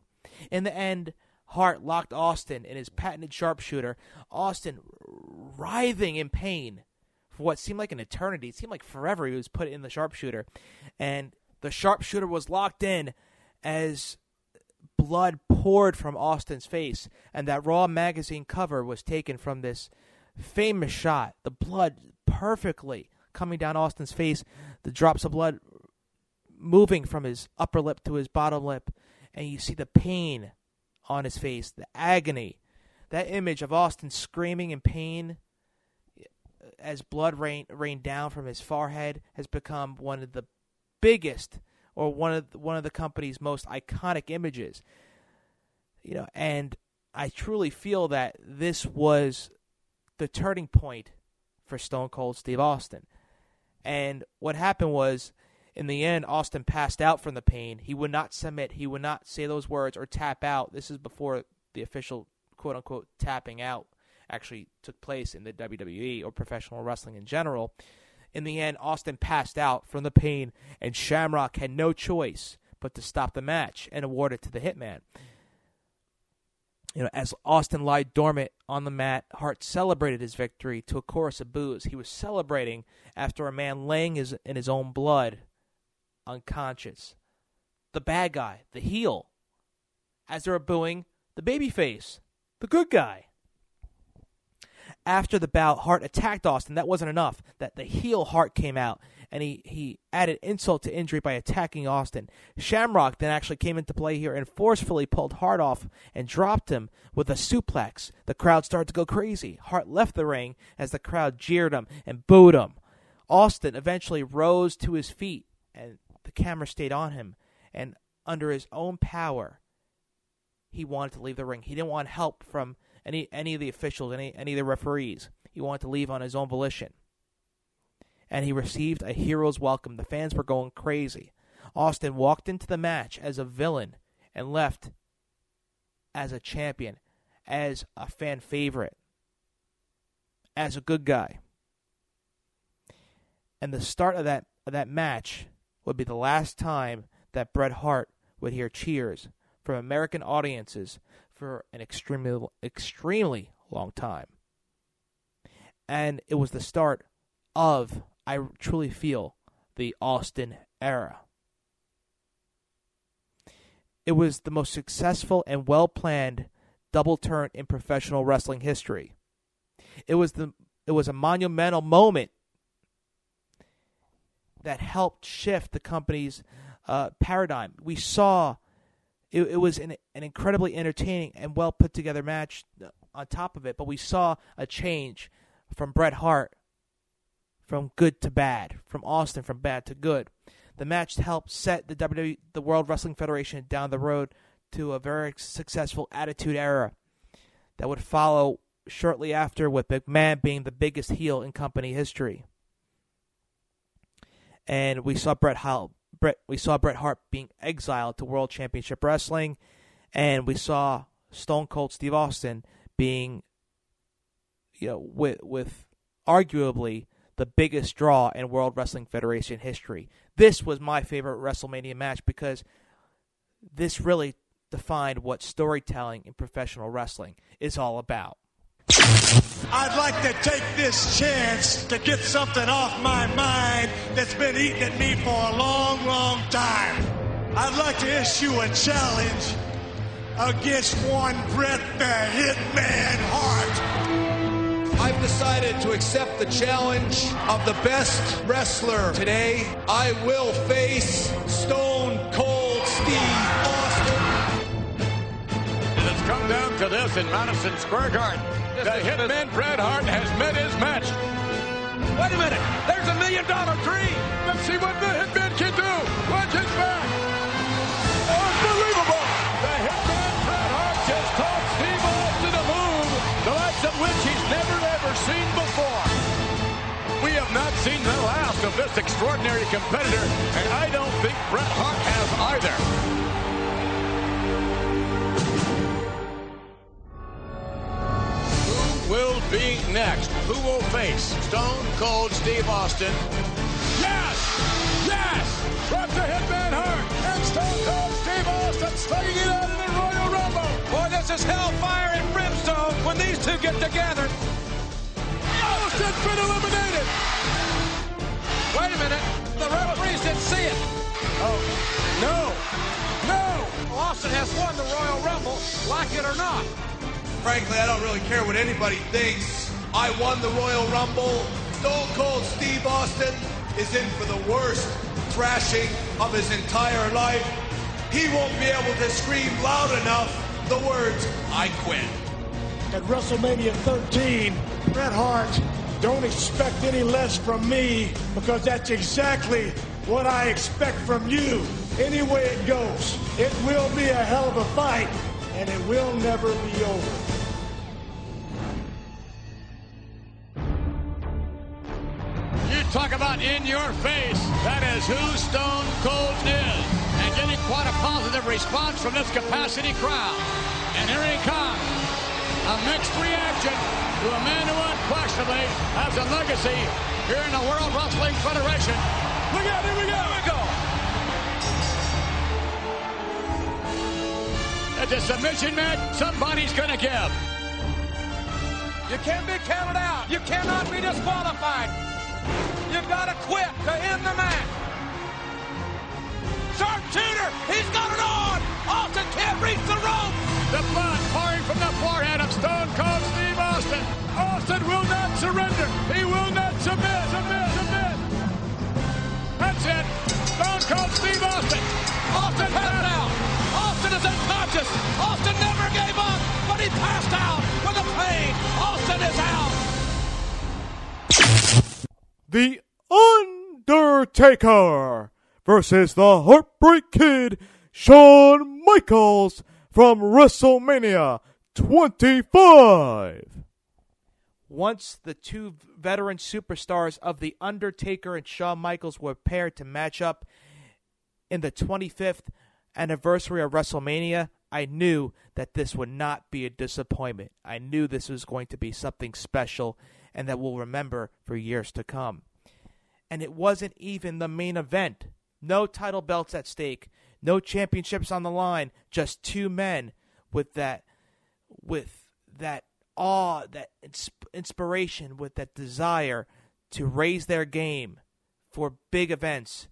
Speaker 4: In the end, Hart locked Austin in his patented sharpshooter. Austin writhing in pain for what seemed like an eternity. It seemed like forever he was put in the sharpshooter. And the sharpshooter was locked in as blood poured from Austin's face. And that Raw magazine cover was taken from this famous shot. The blood perfectly coming down Austin's face, the drops of blood moving from his upper lip to his bottom lip, and you see the pain on his face, the agony. That image of Austin screaming in pain as blood rain, rained down from his forehead has become one of the biggest or one of the, one of the company's most iconic images. You know, and I truly feel that this was the turning point for Stone Cold Steve Austin. And what happened was, in the end, Austin passed out from the pain. He would not submit. He would not say those words or tap out. This is before the official quote unquote tapping out actually took place in the WWE or professional wrestling in general. In the end, Austin passed out from the pain, and Shamrock had no choice but to stop the match and award it to the Hitman. You know, as Austin lied dormant on the mat, Hart celebrated his victory to a chorus of boos. He was celebrating after a man laying his, in his own blood, unconscious. The bad guy, the heel, as they were booing the babyface, the good guy. After the bout, Hart attacked Austin. That wasn't enough. That the heel Hart came out and he, he added insult to injury by attacking Austin. Shamrock then actually came into play here and forcefully pulled Hart off and dropped him with a suplex. The crowd started to go crazy. Hart left the ring as the crowd jeered him and booed him. Austin eventually rose to his feet and the camera stayed on him. And under his own power, he wanted to leave the ring. He didn't want help from any any of the officials, any any of the referees. He wanted to leave on his own volition and he received a hero's welcome. The fans were going crazy. Austin walked into the match as a villain and left as a champion, as a fan favorite, as a good guy. And the start of that of that match would be the last time that Bret Hart would hear cheers from American audiences for an extremely extremely long time. And it was the start of I truly feel the Austin era. It was the most successful and well planned double turn in professional wrestling history. It was the it was a monumental moment that helped shift the company's uh, paradigm. We saw it, it was an, an incredibly entertaining and well put together match uh, on top of it, but we saw a change from Bret Hart from good to bad, from Austin from bad to good. The match helped set the WWE, the World Wrestling Federation down the road to a very successful Attitude Era that would follow shortly after, with McMahon being the biggest heel in company history. And we saw Bret Hart, Bret, we saw Bret Hart being exiled to World Championship Wrestling, and we saw Stone Cold Steve Austin being, you know, with with arguably the biggest draw in World Wrestling Federation history. This was my favorite WrestleMania match because this really defined what storytelling in professional wrestling is all about.
Speaker 3: I'd like to take this chance to get something off my mind that's been eating at me for a long, long time. I'd like to issue a challenge against one Bret the Hitman Hart.
Speaker 12: I've decided to accept the challenge of the best wrestler today. I will face Stone Cold Steve Austin.
Speaker 13: It has come down to this in Madison Square Garden. The hitman Bret Hart has met his match. Wait a minute. There's a million dollar dream. Let's see what the hitman can do. Watch his back. Unbelievable. The hitman Bret Hart just talked Steve Austin a move, the likes of which he's never, ever seen before. We have not seen the last of this extraordinary competitor, and I don't think Bret Hart has either. Will be next? Who will face Stone Cold Steve Austin?
Speaker 3: Yes! Yes! Bret the Hitman Hart and Stone Cold Steve Austin slugging it out in the Royal Rumble.
Speaker 10: Boy, this is hellfire and brimstone when these two get together.
Speaker 3: Austin's been eliminated.
Speaker 10: Wait a minute. The referees didn't see it.
Speaker 3: Oh, no. No.
Speaker 10: Austin has won the Royal Rumble, like it or not.
Speaker 12: Frankly, I don't really care what anybody thinks. I won the Royal Rumble. Stone Cold Steve Austin is in for the worst thrashing of his entire life. He won't be able to scream loud enough the words, I quit.
Speaker 3: At WrestleMania 13, Bret Hart, don't expect any less from me because that's exactly what I expect from you. Any way it goes, it will be a hell of a fight and it will never be over.
Speaker 13: Talk about in your face. That is who Stone Cold is. And getting quite a positive response from this capacity crowd. And here he comes. A mixed reaction to a man who unquestionably has a legacy here in the World Wrestling Federation.
Speaker 3: Look out, here we go.
Speaker 10: Here we go.
Speaker 13: It's a submission match somebody's going to give.
Speaker 10: You can't be counted out. You cannot be disqualified. You've got to quit to end the match. Sharpshooter, he's got it on. Austin can't reach the rope.
Speaker 13: The blood pouring from the forehead of Stone Cold Steve Austin. Austin will not surrender. He will not submit. Submit. Submit. That's it. Stone Cold Steve Austin.
Speaker 10: Austin passed out. Austin is unconscious. Austin never gave up, but he passed out with the pain. Austin is out.
Speaker 7: The Undertaker versus the Heartbreak Kid, Shawn Michaels from WrestleMania 25.
Speaker 4: Once the two veteran superstars of The Undertaker and Shawn Michaels were paired to match up in the 25th anniversary of WrestleMania, I knew that this would not be a disappointment. I knew this was going to be something special and that we'll remember for years to come. And it wasn't even the main event. No title belts at stake, no championships on the line, just two men with that with that awe, that ins- inspiration, with that desire to raise their game for big events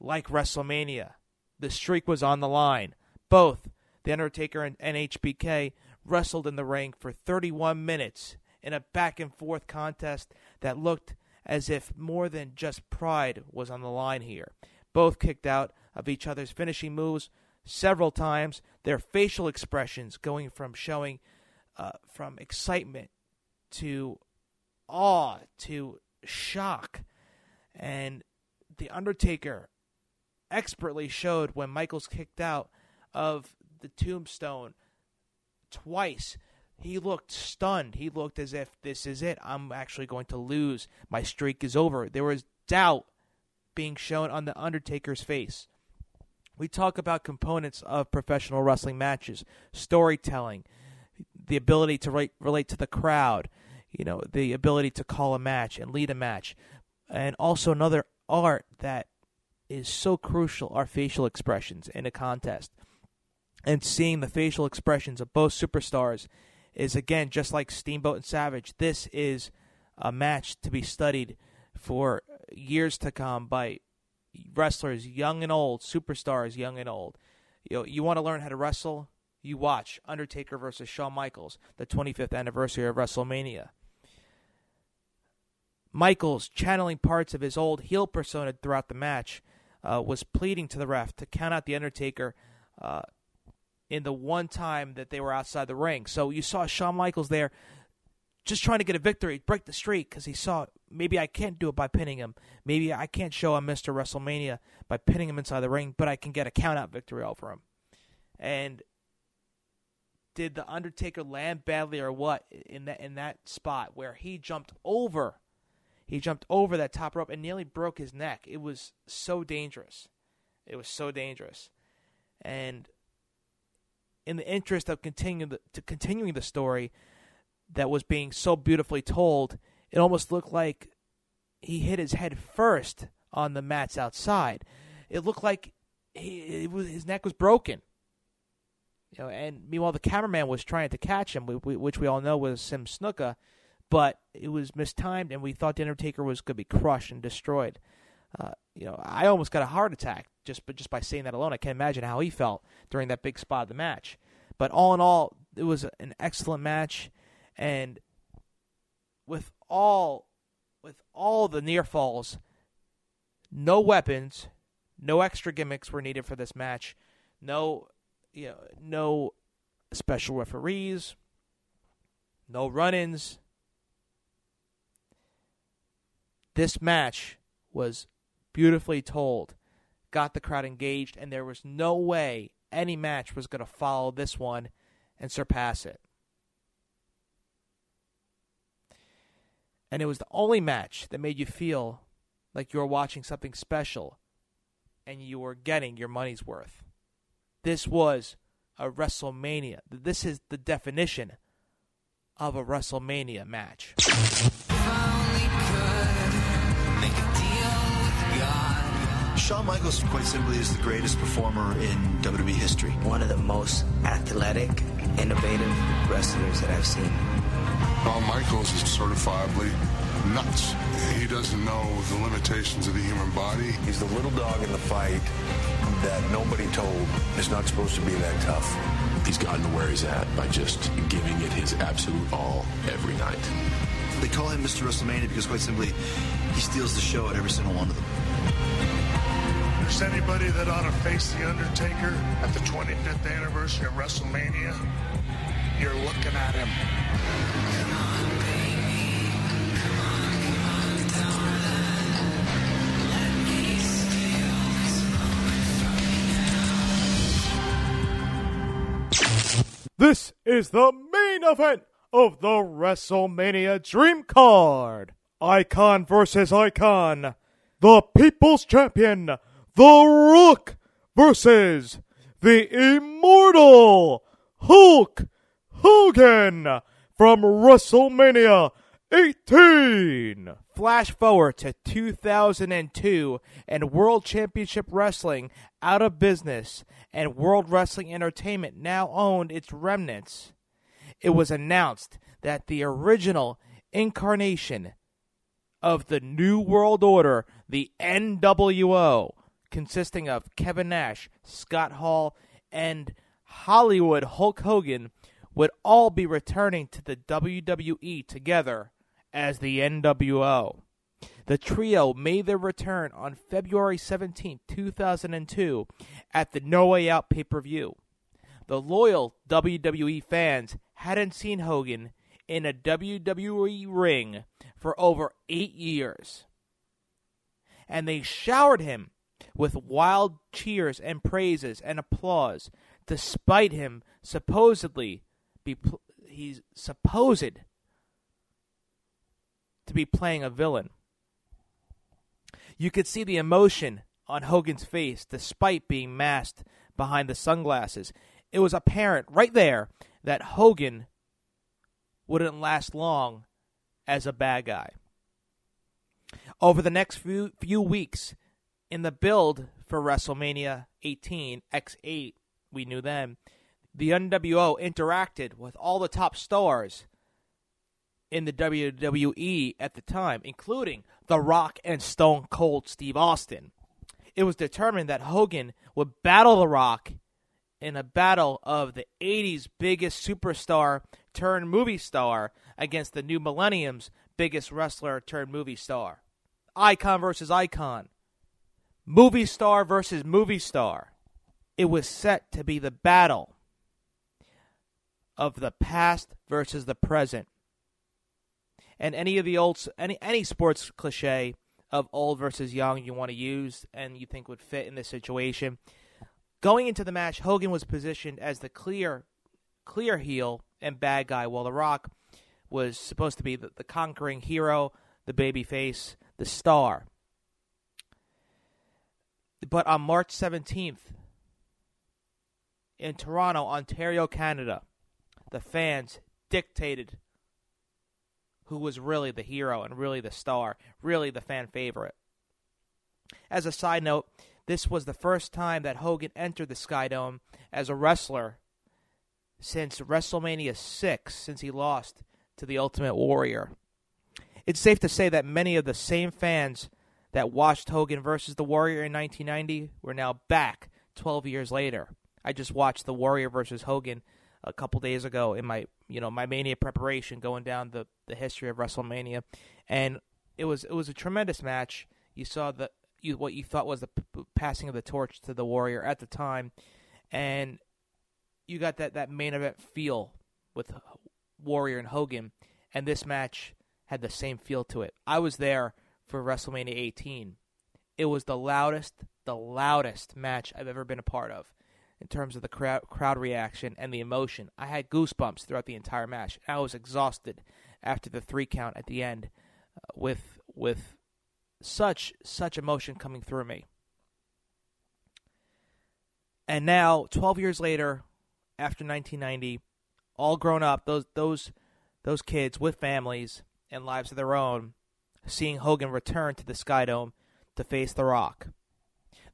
Speaker 4: like WrestleMania. The streak was on the line. Both The Undertaker and NHBK wrestled in the ring for 31 minutes in a back and forth contest that looked as if more than just pride was on the line here. Both kicked out of each other's finishing moves several times, their facial expressions going from showing uh, from excitement to awe to shock. And The Undertaker expertly showed when Michaels kicked out of the tombstone twice. He looked stunned. He looked as if this is it. I'm actually going to lose. My streak is over. There was doubt being shown on The Undertaker's face. We talk about components of professional wrestling matches storytelling, the ability to re- relate to the crowd, you know, the ability to call a match and lead a match. And also, another art that is so crucial are facial expressions in a contest. And seeing the facial expressions of both superstars is, again, just like Steamboat and Savage, this is a match to be studied for years to come by wrestlers young and old, superstars young and old. You know, you want to learn how to wrestle? You watch Undertaker versus Shawn Michaels, the 25th anniversary of WrestleMania. Michaels, channeling parts of his old heel persona throughout the match, uh, was pleading to the ref to count out the Undertaker uh, in the one time that they were outside the ring. So you saw Shawn Michaels there just trying to get a victory, break the streak, because he saw maybe I can't do it by pinning him. Maybe I can't show I'm Mr. WrestleMania by pinning him inside the ring, but I can get a countout victory over him. And did the Undertaker land badly or what in that in that spot where he jumped over? He jumped over that top rope and nearly broke his neck. It was so dangerous. It was so dangerous. And in the interest of continuing the, to continuing the story that was being so beautifully told, it almost looked like he hit his head first on the mats outside. It looked like he, was, his neck was broken. You know, and meanwhile the cameraman was trying to catch him, which we all know was Sim Snuka, but it was mistimed, and we thought the Undertaker was going to be crushed and destroyed. Uh, you know, I almost got a heart attack just but just by saying that alone. I can't imagine how he felt during that big spot of the match. But all in all, it was an excellent match, and with all with all the near falls, no weapons, no extra gimmicks were needed for this match. No, you know, no special referees, no run-ins. This match was beautifully told, got the crowd engaged, and there was no way any match was going to follow this one and surpass it. And it was the only match that made you feel like you were watching something special and you were getting your money's worth. This was a WrestleMania. This is the definition of a WrestleMania match.
Speaker 14: Shawn Michaels, quite simply, is the greatest performer in WWE history.
Speaker 15: One of the most athletic, innovative wrestlers that I've seen.
Speaker 16: Shawn Michaels is certifiably nuts. He doesn't know the limitations of the human body.
Speaker 17: He's the little dog in the fight that nobody told is not supposed to be that tough.
Speaker 18: He's gotten to where he's at by just giving it his absolute all every night.
Speaker 14: They call him Mr. WrestleMania because, quite simply, he steals the show at every single one of them.
Speaker 19: There's anybody that ought to face The Undertaker at the 25th anniversary of WrestleMania, you're looking at him.
Speaker 7: This is the main event of the WrestleMania Dream Card. Icon versus Icon. The People's Champion, The Rock versus the Immortal Hulk Hogan from WrestleMania 18.
Speaker 4: Flash forward to 2002 and World Championship Wrestling out of business and World Wrestling Entertainment now owned its remnants. It was announced that the original incarnation of the New World Order, the NWO, consisting of Kevin Nash, Scott Hall, and Hollywood Hulk Hogan, would all be returning to the WWE together as the NWO. The trio made their return on February 17, 2002, at the No Way Out pay per view. The loyal WWE fans hadn't seen Hogan in a WWE ring for over eight years. And they showered him with wild cheers and praises and applause, despite him supposedly be he's supposed to be playing a villain. You could see the emotion on Hogan's face despite being masked behind the sunglasses. It was apparent right there that Hogan wouldn't last long as a bad guy. Over the next few few weeks in the build for WrestleMania 18 X8, we knew then, the NWO interacted with all the top stars in the WWE at the time, including The Rock and Stone Cold Steve Austin. It was determined that Hogan would battle The Rock in a battle of the 80s biggest superstar turned movie star against the new millennium's biggest wrestler turned movie star. Icon versus icon. Movie star versus movie star. It was set to be the battle of the past versus the present and any of the old any any sports cliche of old versus young you want to use and you think would fit in this situation. Going into the match, Hogan was positioned as the clear clear heel and bad guy, while The Rock was supposed to be the, the conquering hero, the babyface, the star. But on March 17th, in Toronto, Ontario, Canada, the fans dictated who was really the hero and really the star, really the fan favorite. As a side note, this was the first time that Hogan entered the Skydome as a wrestler since WrestleMania 6, since he lost to the Ultimate Warrior. It's safe to say that many of the same fans that watched Hogan versus the Warrior in 1990 were now back 12 years later. I just watched the Warrior versus Hogan a couple days ago in my you know my Mania preparation, going down the the history of WrestleMania, and it was it was a tremendous match. You saw the you what you thought was the p- passing of the torch to the Warrior at the time, and you got that that main event feel with Warrior and Hogan, and this match had the same feel to it. I was there for WrestleMania 18. It was the loudest, the loudest match I've ever been a part of in terms of the crowd, crowd reaction and the emotion. I had goosebumps throughout the entire match. I was exhausted after the three count at the end uh, with with such such emotion coming through me. And now, 12 years later, after 1990, all grown up, those those those kids with families and lives of their own, seeing Hogan return to the Skydome to face The Rock.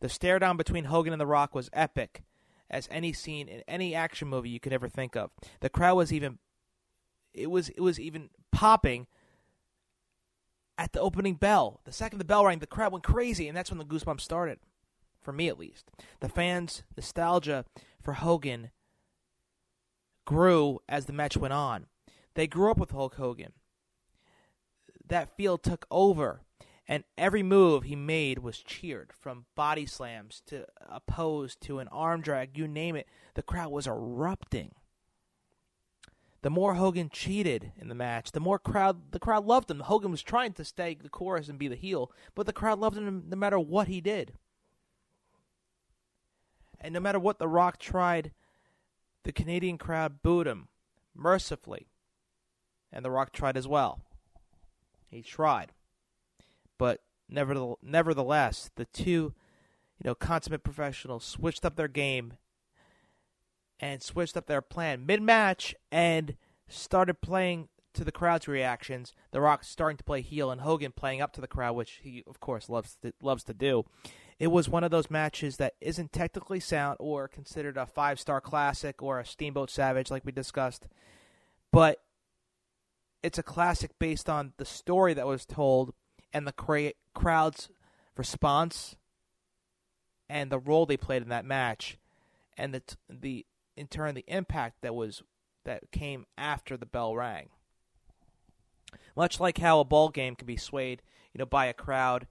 Speaker 4: The stare down between Hogan and The Rock was epic as any scene in any action movie you could ever think of. The crowd was even it was it was even popping at the opening bell. The second the bell rang, the crowd went crazy, and that's when the goosebumps started. For me, at least, the fans' nostalgia for Hogan grew as the match went on. They grew up with Hulk Hogan. That field took over, and every move he made was cheered from body slams to a pose to an arm drag, you name it. The crowd was erupting. The more Hogan cheated in the match, the more crowd the crowd loved him. Hogan was trying to stay the chorus and be the heel, but the crowd loved him no matter what he did. And no matter what The Rock tried, the Canadian crowd booed him mercifully. And The Rock tried as well. He tried. But nevertheless, the two, you know, consummate professionals switched up their game and switched up their plan mid-match and started playing to the crowd's reactions. The Rock starting to play heel and Hogan playing up to the crowd, which he of course loves to, loves to do. It was one of those matches that isn't technically sound or considered a five-star classic or a Steamboat Savage like we discussed, but it's a classic based on the story that was told and the cra- crowd's response and the role they played in that match and the t- the in turn the impact that was that came after the bell rang. Much like how a ball game can be swayed, you know, by a crowd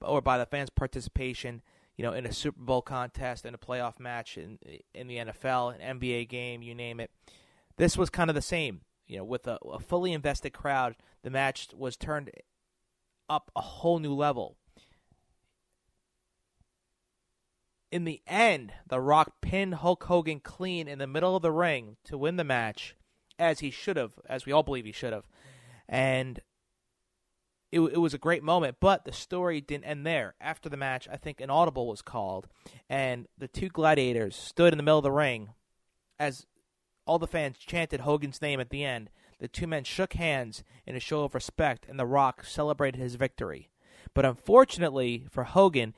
Speaker 4: or by the fans' participation, you know, in a Super Bowl contest, in a playoff match, in in the NFL, an NBA game, you name it. This was kind of the same. You know, with a, a fully invested crowd, the match was turned up a whole new level. In the end, The Rock pinned Hulk Hogan clean in the middle of the ring to win the match, as he should have, as we all believe he should have. And it, it was a great moment, but the story didn't end there. After the match, I think an audible was called, and the two gladiators stood in the middle of the ring as all the fans chanted Hogan's name at the end. The two men shook hands in a show of respect, and The Rock celebrated his victory. But unfortunately for Hogan,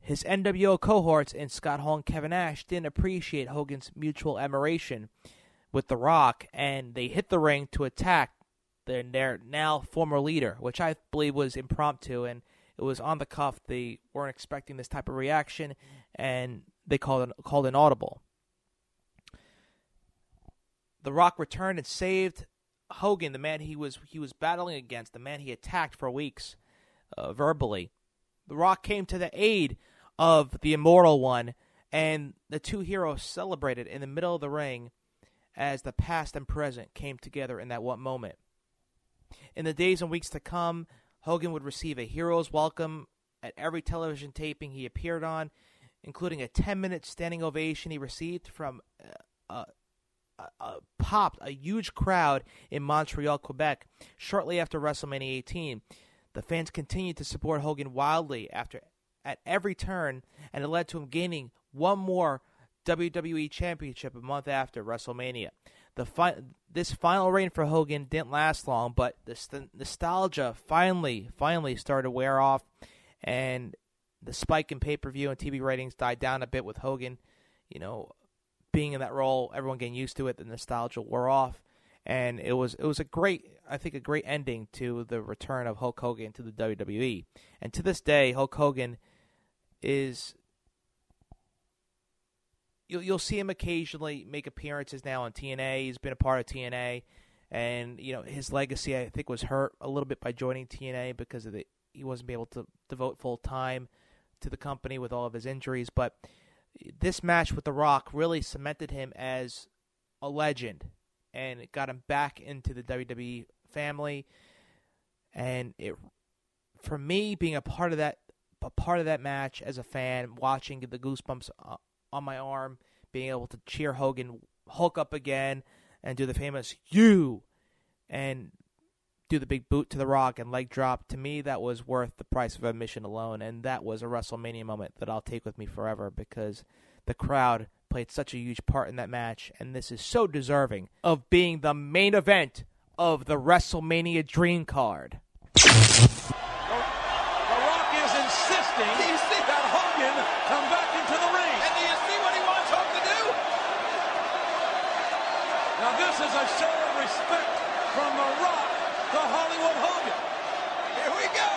Speaker 4: his NWO cohorts in Scott Hall and Kevin Nash didn't appreciate Hogan's mutual admiration with The Rock, and they hit the ring to attack their, their now former leader, which I believe was impromptu and it was on the cuff. They weren't expecting this type of reaction, and they called an, called an audible. The Rock returned and saved Hogan, the man he was he was battling against, the man he attacked for weeks uh, verbally. The Rock came to the aid of the Immortal One, and the two heroes celebrated in the middle of the ring as the past and present came together in that one moment. In the days and weeks to come, Hogan would receive a hero's welcome at every television taping he appeared on, including a 10 minute standing ovation he received from uh, a, uh, popped a huge crowd in Montreal, Quebec, shortly after WrestleMania 18. The fans continued to support Hogan wildly after at every turn, and it led to him gaining one more WWE Championship a month after WrestleMania. The fi- this final reign for Hogan didn't last long, but the st- nostalgia finally, finally started to wear off, and the spike in pay per view and TV ratings died down a bit with Hogan. You know, being in that role, everyone getting used to it, the nostalgia wore off, and it was it was a great, I think, a great ending to the return of Hulk Hogan to the WWE. And to this day, Hulk Hogan is you'll you'll see him occasionally make appearances now on TNA. He's been a part of TNA, and you know his legacy I think was hurt a little bit by joining TNA because of the he wasn't able to devote full time to the company with all of his injuries. But this match with The Rock really cemented him as a legend, and it got him back into the WWE family. And it, for me, being a part of that, a part of that match as a fan, watching the goosebumps uh, on my arm, being able to cheer Hogan Hulk up again and do the famous "you" and do the big boot to the rock and leg drop. To me, that was worth the price of admission alone, and that was a WrestleMania moment that I'll take with me forever because the crowd played such a huge part in that match, and this is so deserving of being the main event of the WrestleMania Dream Card.
Speaker 6: The Rock is insisting that Hogan come back into the ring.
Speaker 10: And do you see what he wants Hogan to do?
Speaker 6: Now this is a show of respect from The Rock to Hollywood Hogan.
Speaker 10: Here we go.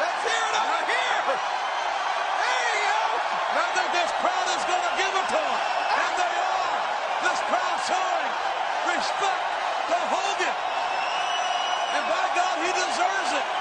Speaker 10: Let's hear it over here. There you go.
Speaker 6: I think this crowd is going to give it to him. And they are. This crowd showing Hogan. And by God, he deserves it.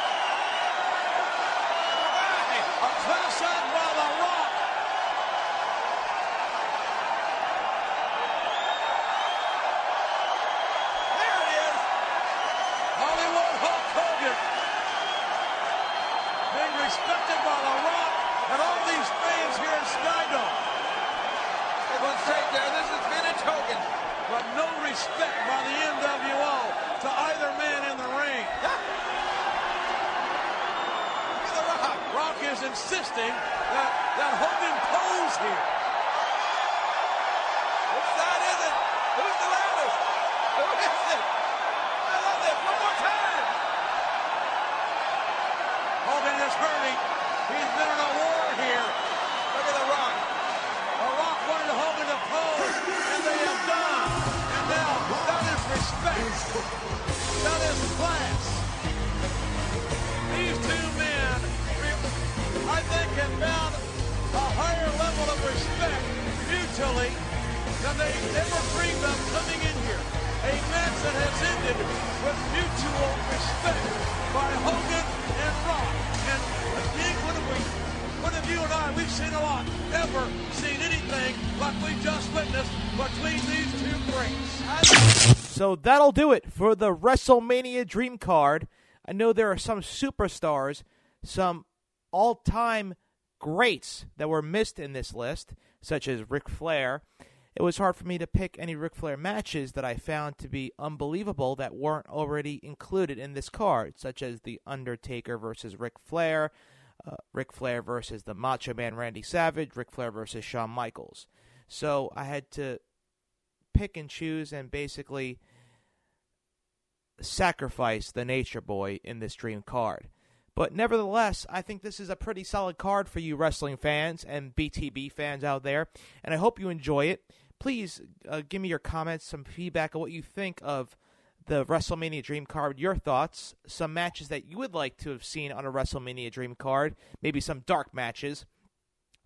Speaker 4: That'll do it for the WrestleMania Dream Card. I know there are some superstars, some all time greats that were missed in this list, such as Ric Flair. It was hard for me to pick any Ric Flair matches that I found to be unbelievable that weren't already included in this card, such as The Undertaker versus Ric Flair, uh, Ric Flair versus the Macho Man Randy Savage, Ric Flair versus Shawn Michaels. So I had to pick and choose and basically sacrifice the Nature Boy in this dream card. But nevertheless, I think this is a pretty solid card for you wrestling fans and BTB fans out there, and I hope you enjoy it. Please uh, give me your comments, some feedback on what you think of the WrestleMania Dream Card, your thoughts, some matches that you would like to have seen on a WrestleMania Dream Card, maybe some dark matches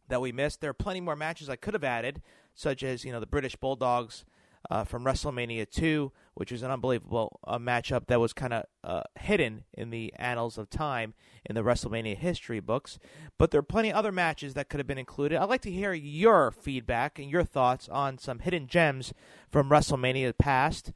Speaker 4: that we missed. There are plenty more matches I could have added, such as you know the British Bulldogs uh, from WrestleMania 2, which was an unbelievable uh, matchup that was kind of uh, hidden in the annals of time in the WrestleMania history books. But there are plenty of other matches that could have been included. I'd like to hear your feedback and your thoughts on some hidden gems from WrestleMania past.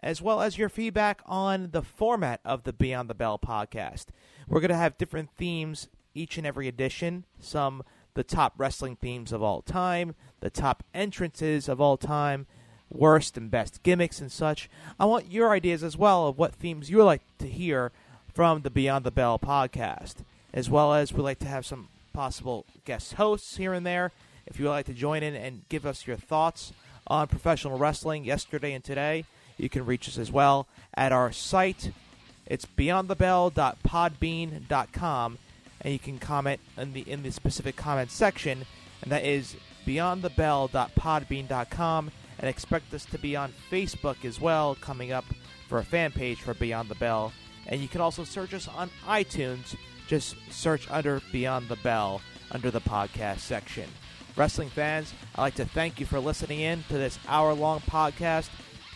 Speaker 4: As well as your feedback on the format of the Beyond the Bell podcast. We're going to have different themes each and every edition. Some the top wrestling themes of all time, the top entrances of all time, worst and best gimmicks and such. I want your ideas as well of what themes you would like to hear from the Beyond the Bell podcast, as well as we'd like to have some possible guest hosts here and there. If you would like to join in and give us your thoughts on professional wrestling yesterday and today, you can reach us as well at our site. It's beyondthebell.podbean.com, and you can comment in the in the specific comment section, and that is beyondthebell.podbean.com, and expect us to be on Facebook as well, coming up for a fan page for Beyond the Bell. And you can also search us on iTunes. Just search under Beyond the Bell under the podcast section. Wrestling fans, I'd like to thank you for listening in to this hour long podcast,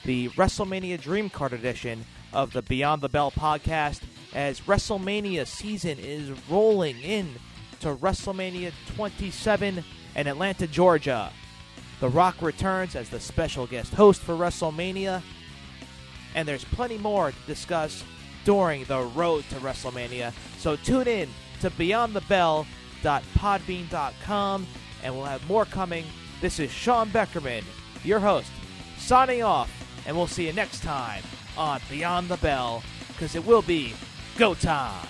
Speaker 4: the WrestleMania Dream Card edition of the Beyond the Bell podcast, as WrestleMania season is rolling in to WrestleMania 27 in Atlanta, Georgia. The Rock returns as the special guest host for WrestleMania, and there's plenty more to discuss during the road to WrestleMania. So tune in to BeyondTheBell.podbean.com, and we'll have more coming. This is Sean Beckerman, your host, signing off, and we'll see you next time on Beyond the Bell, because it will be go time.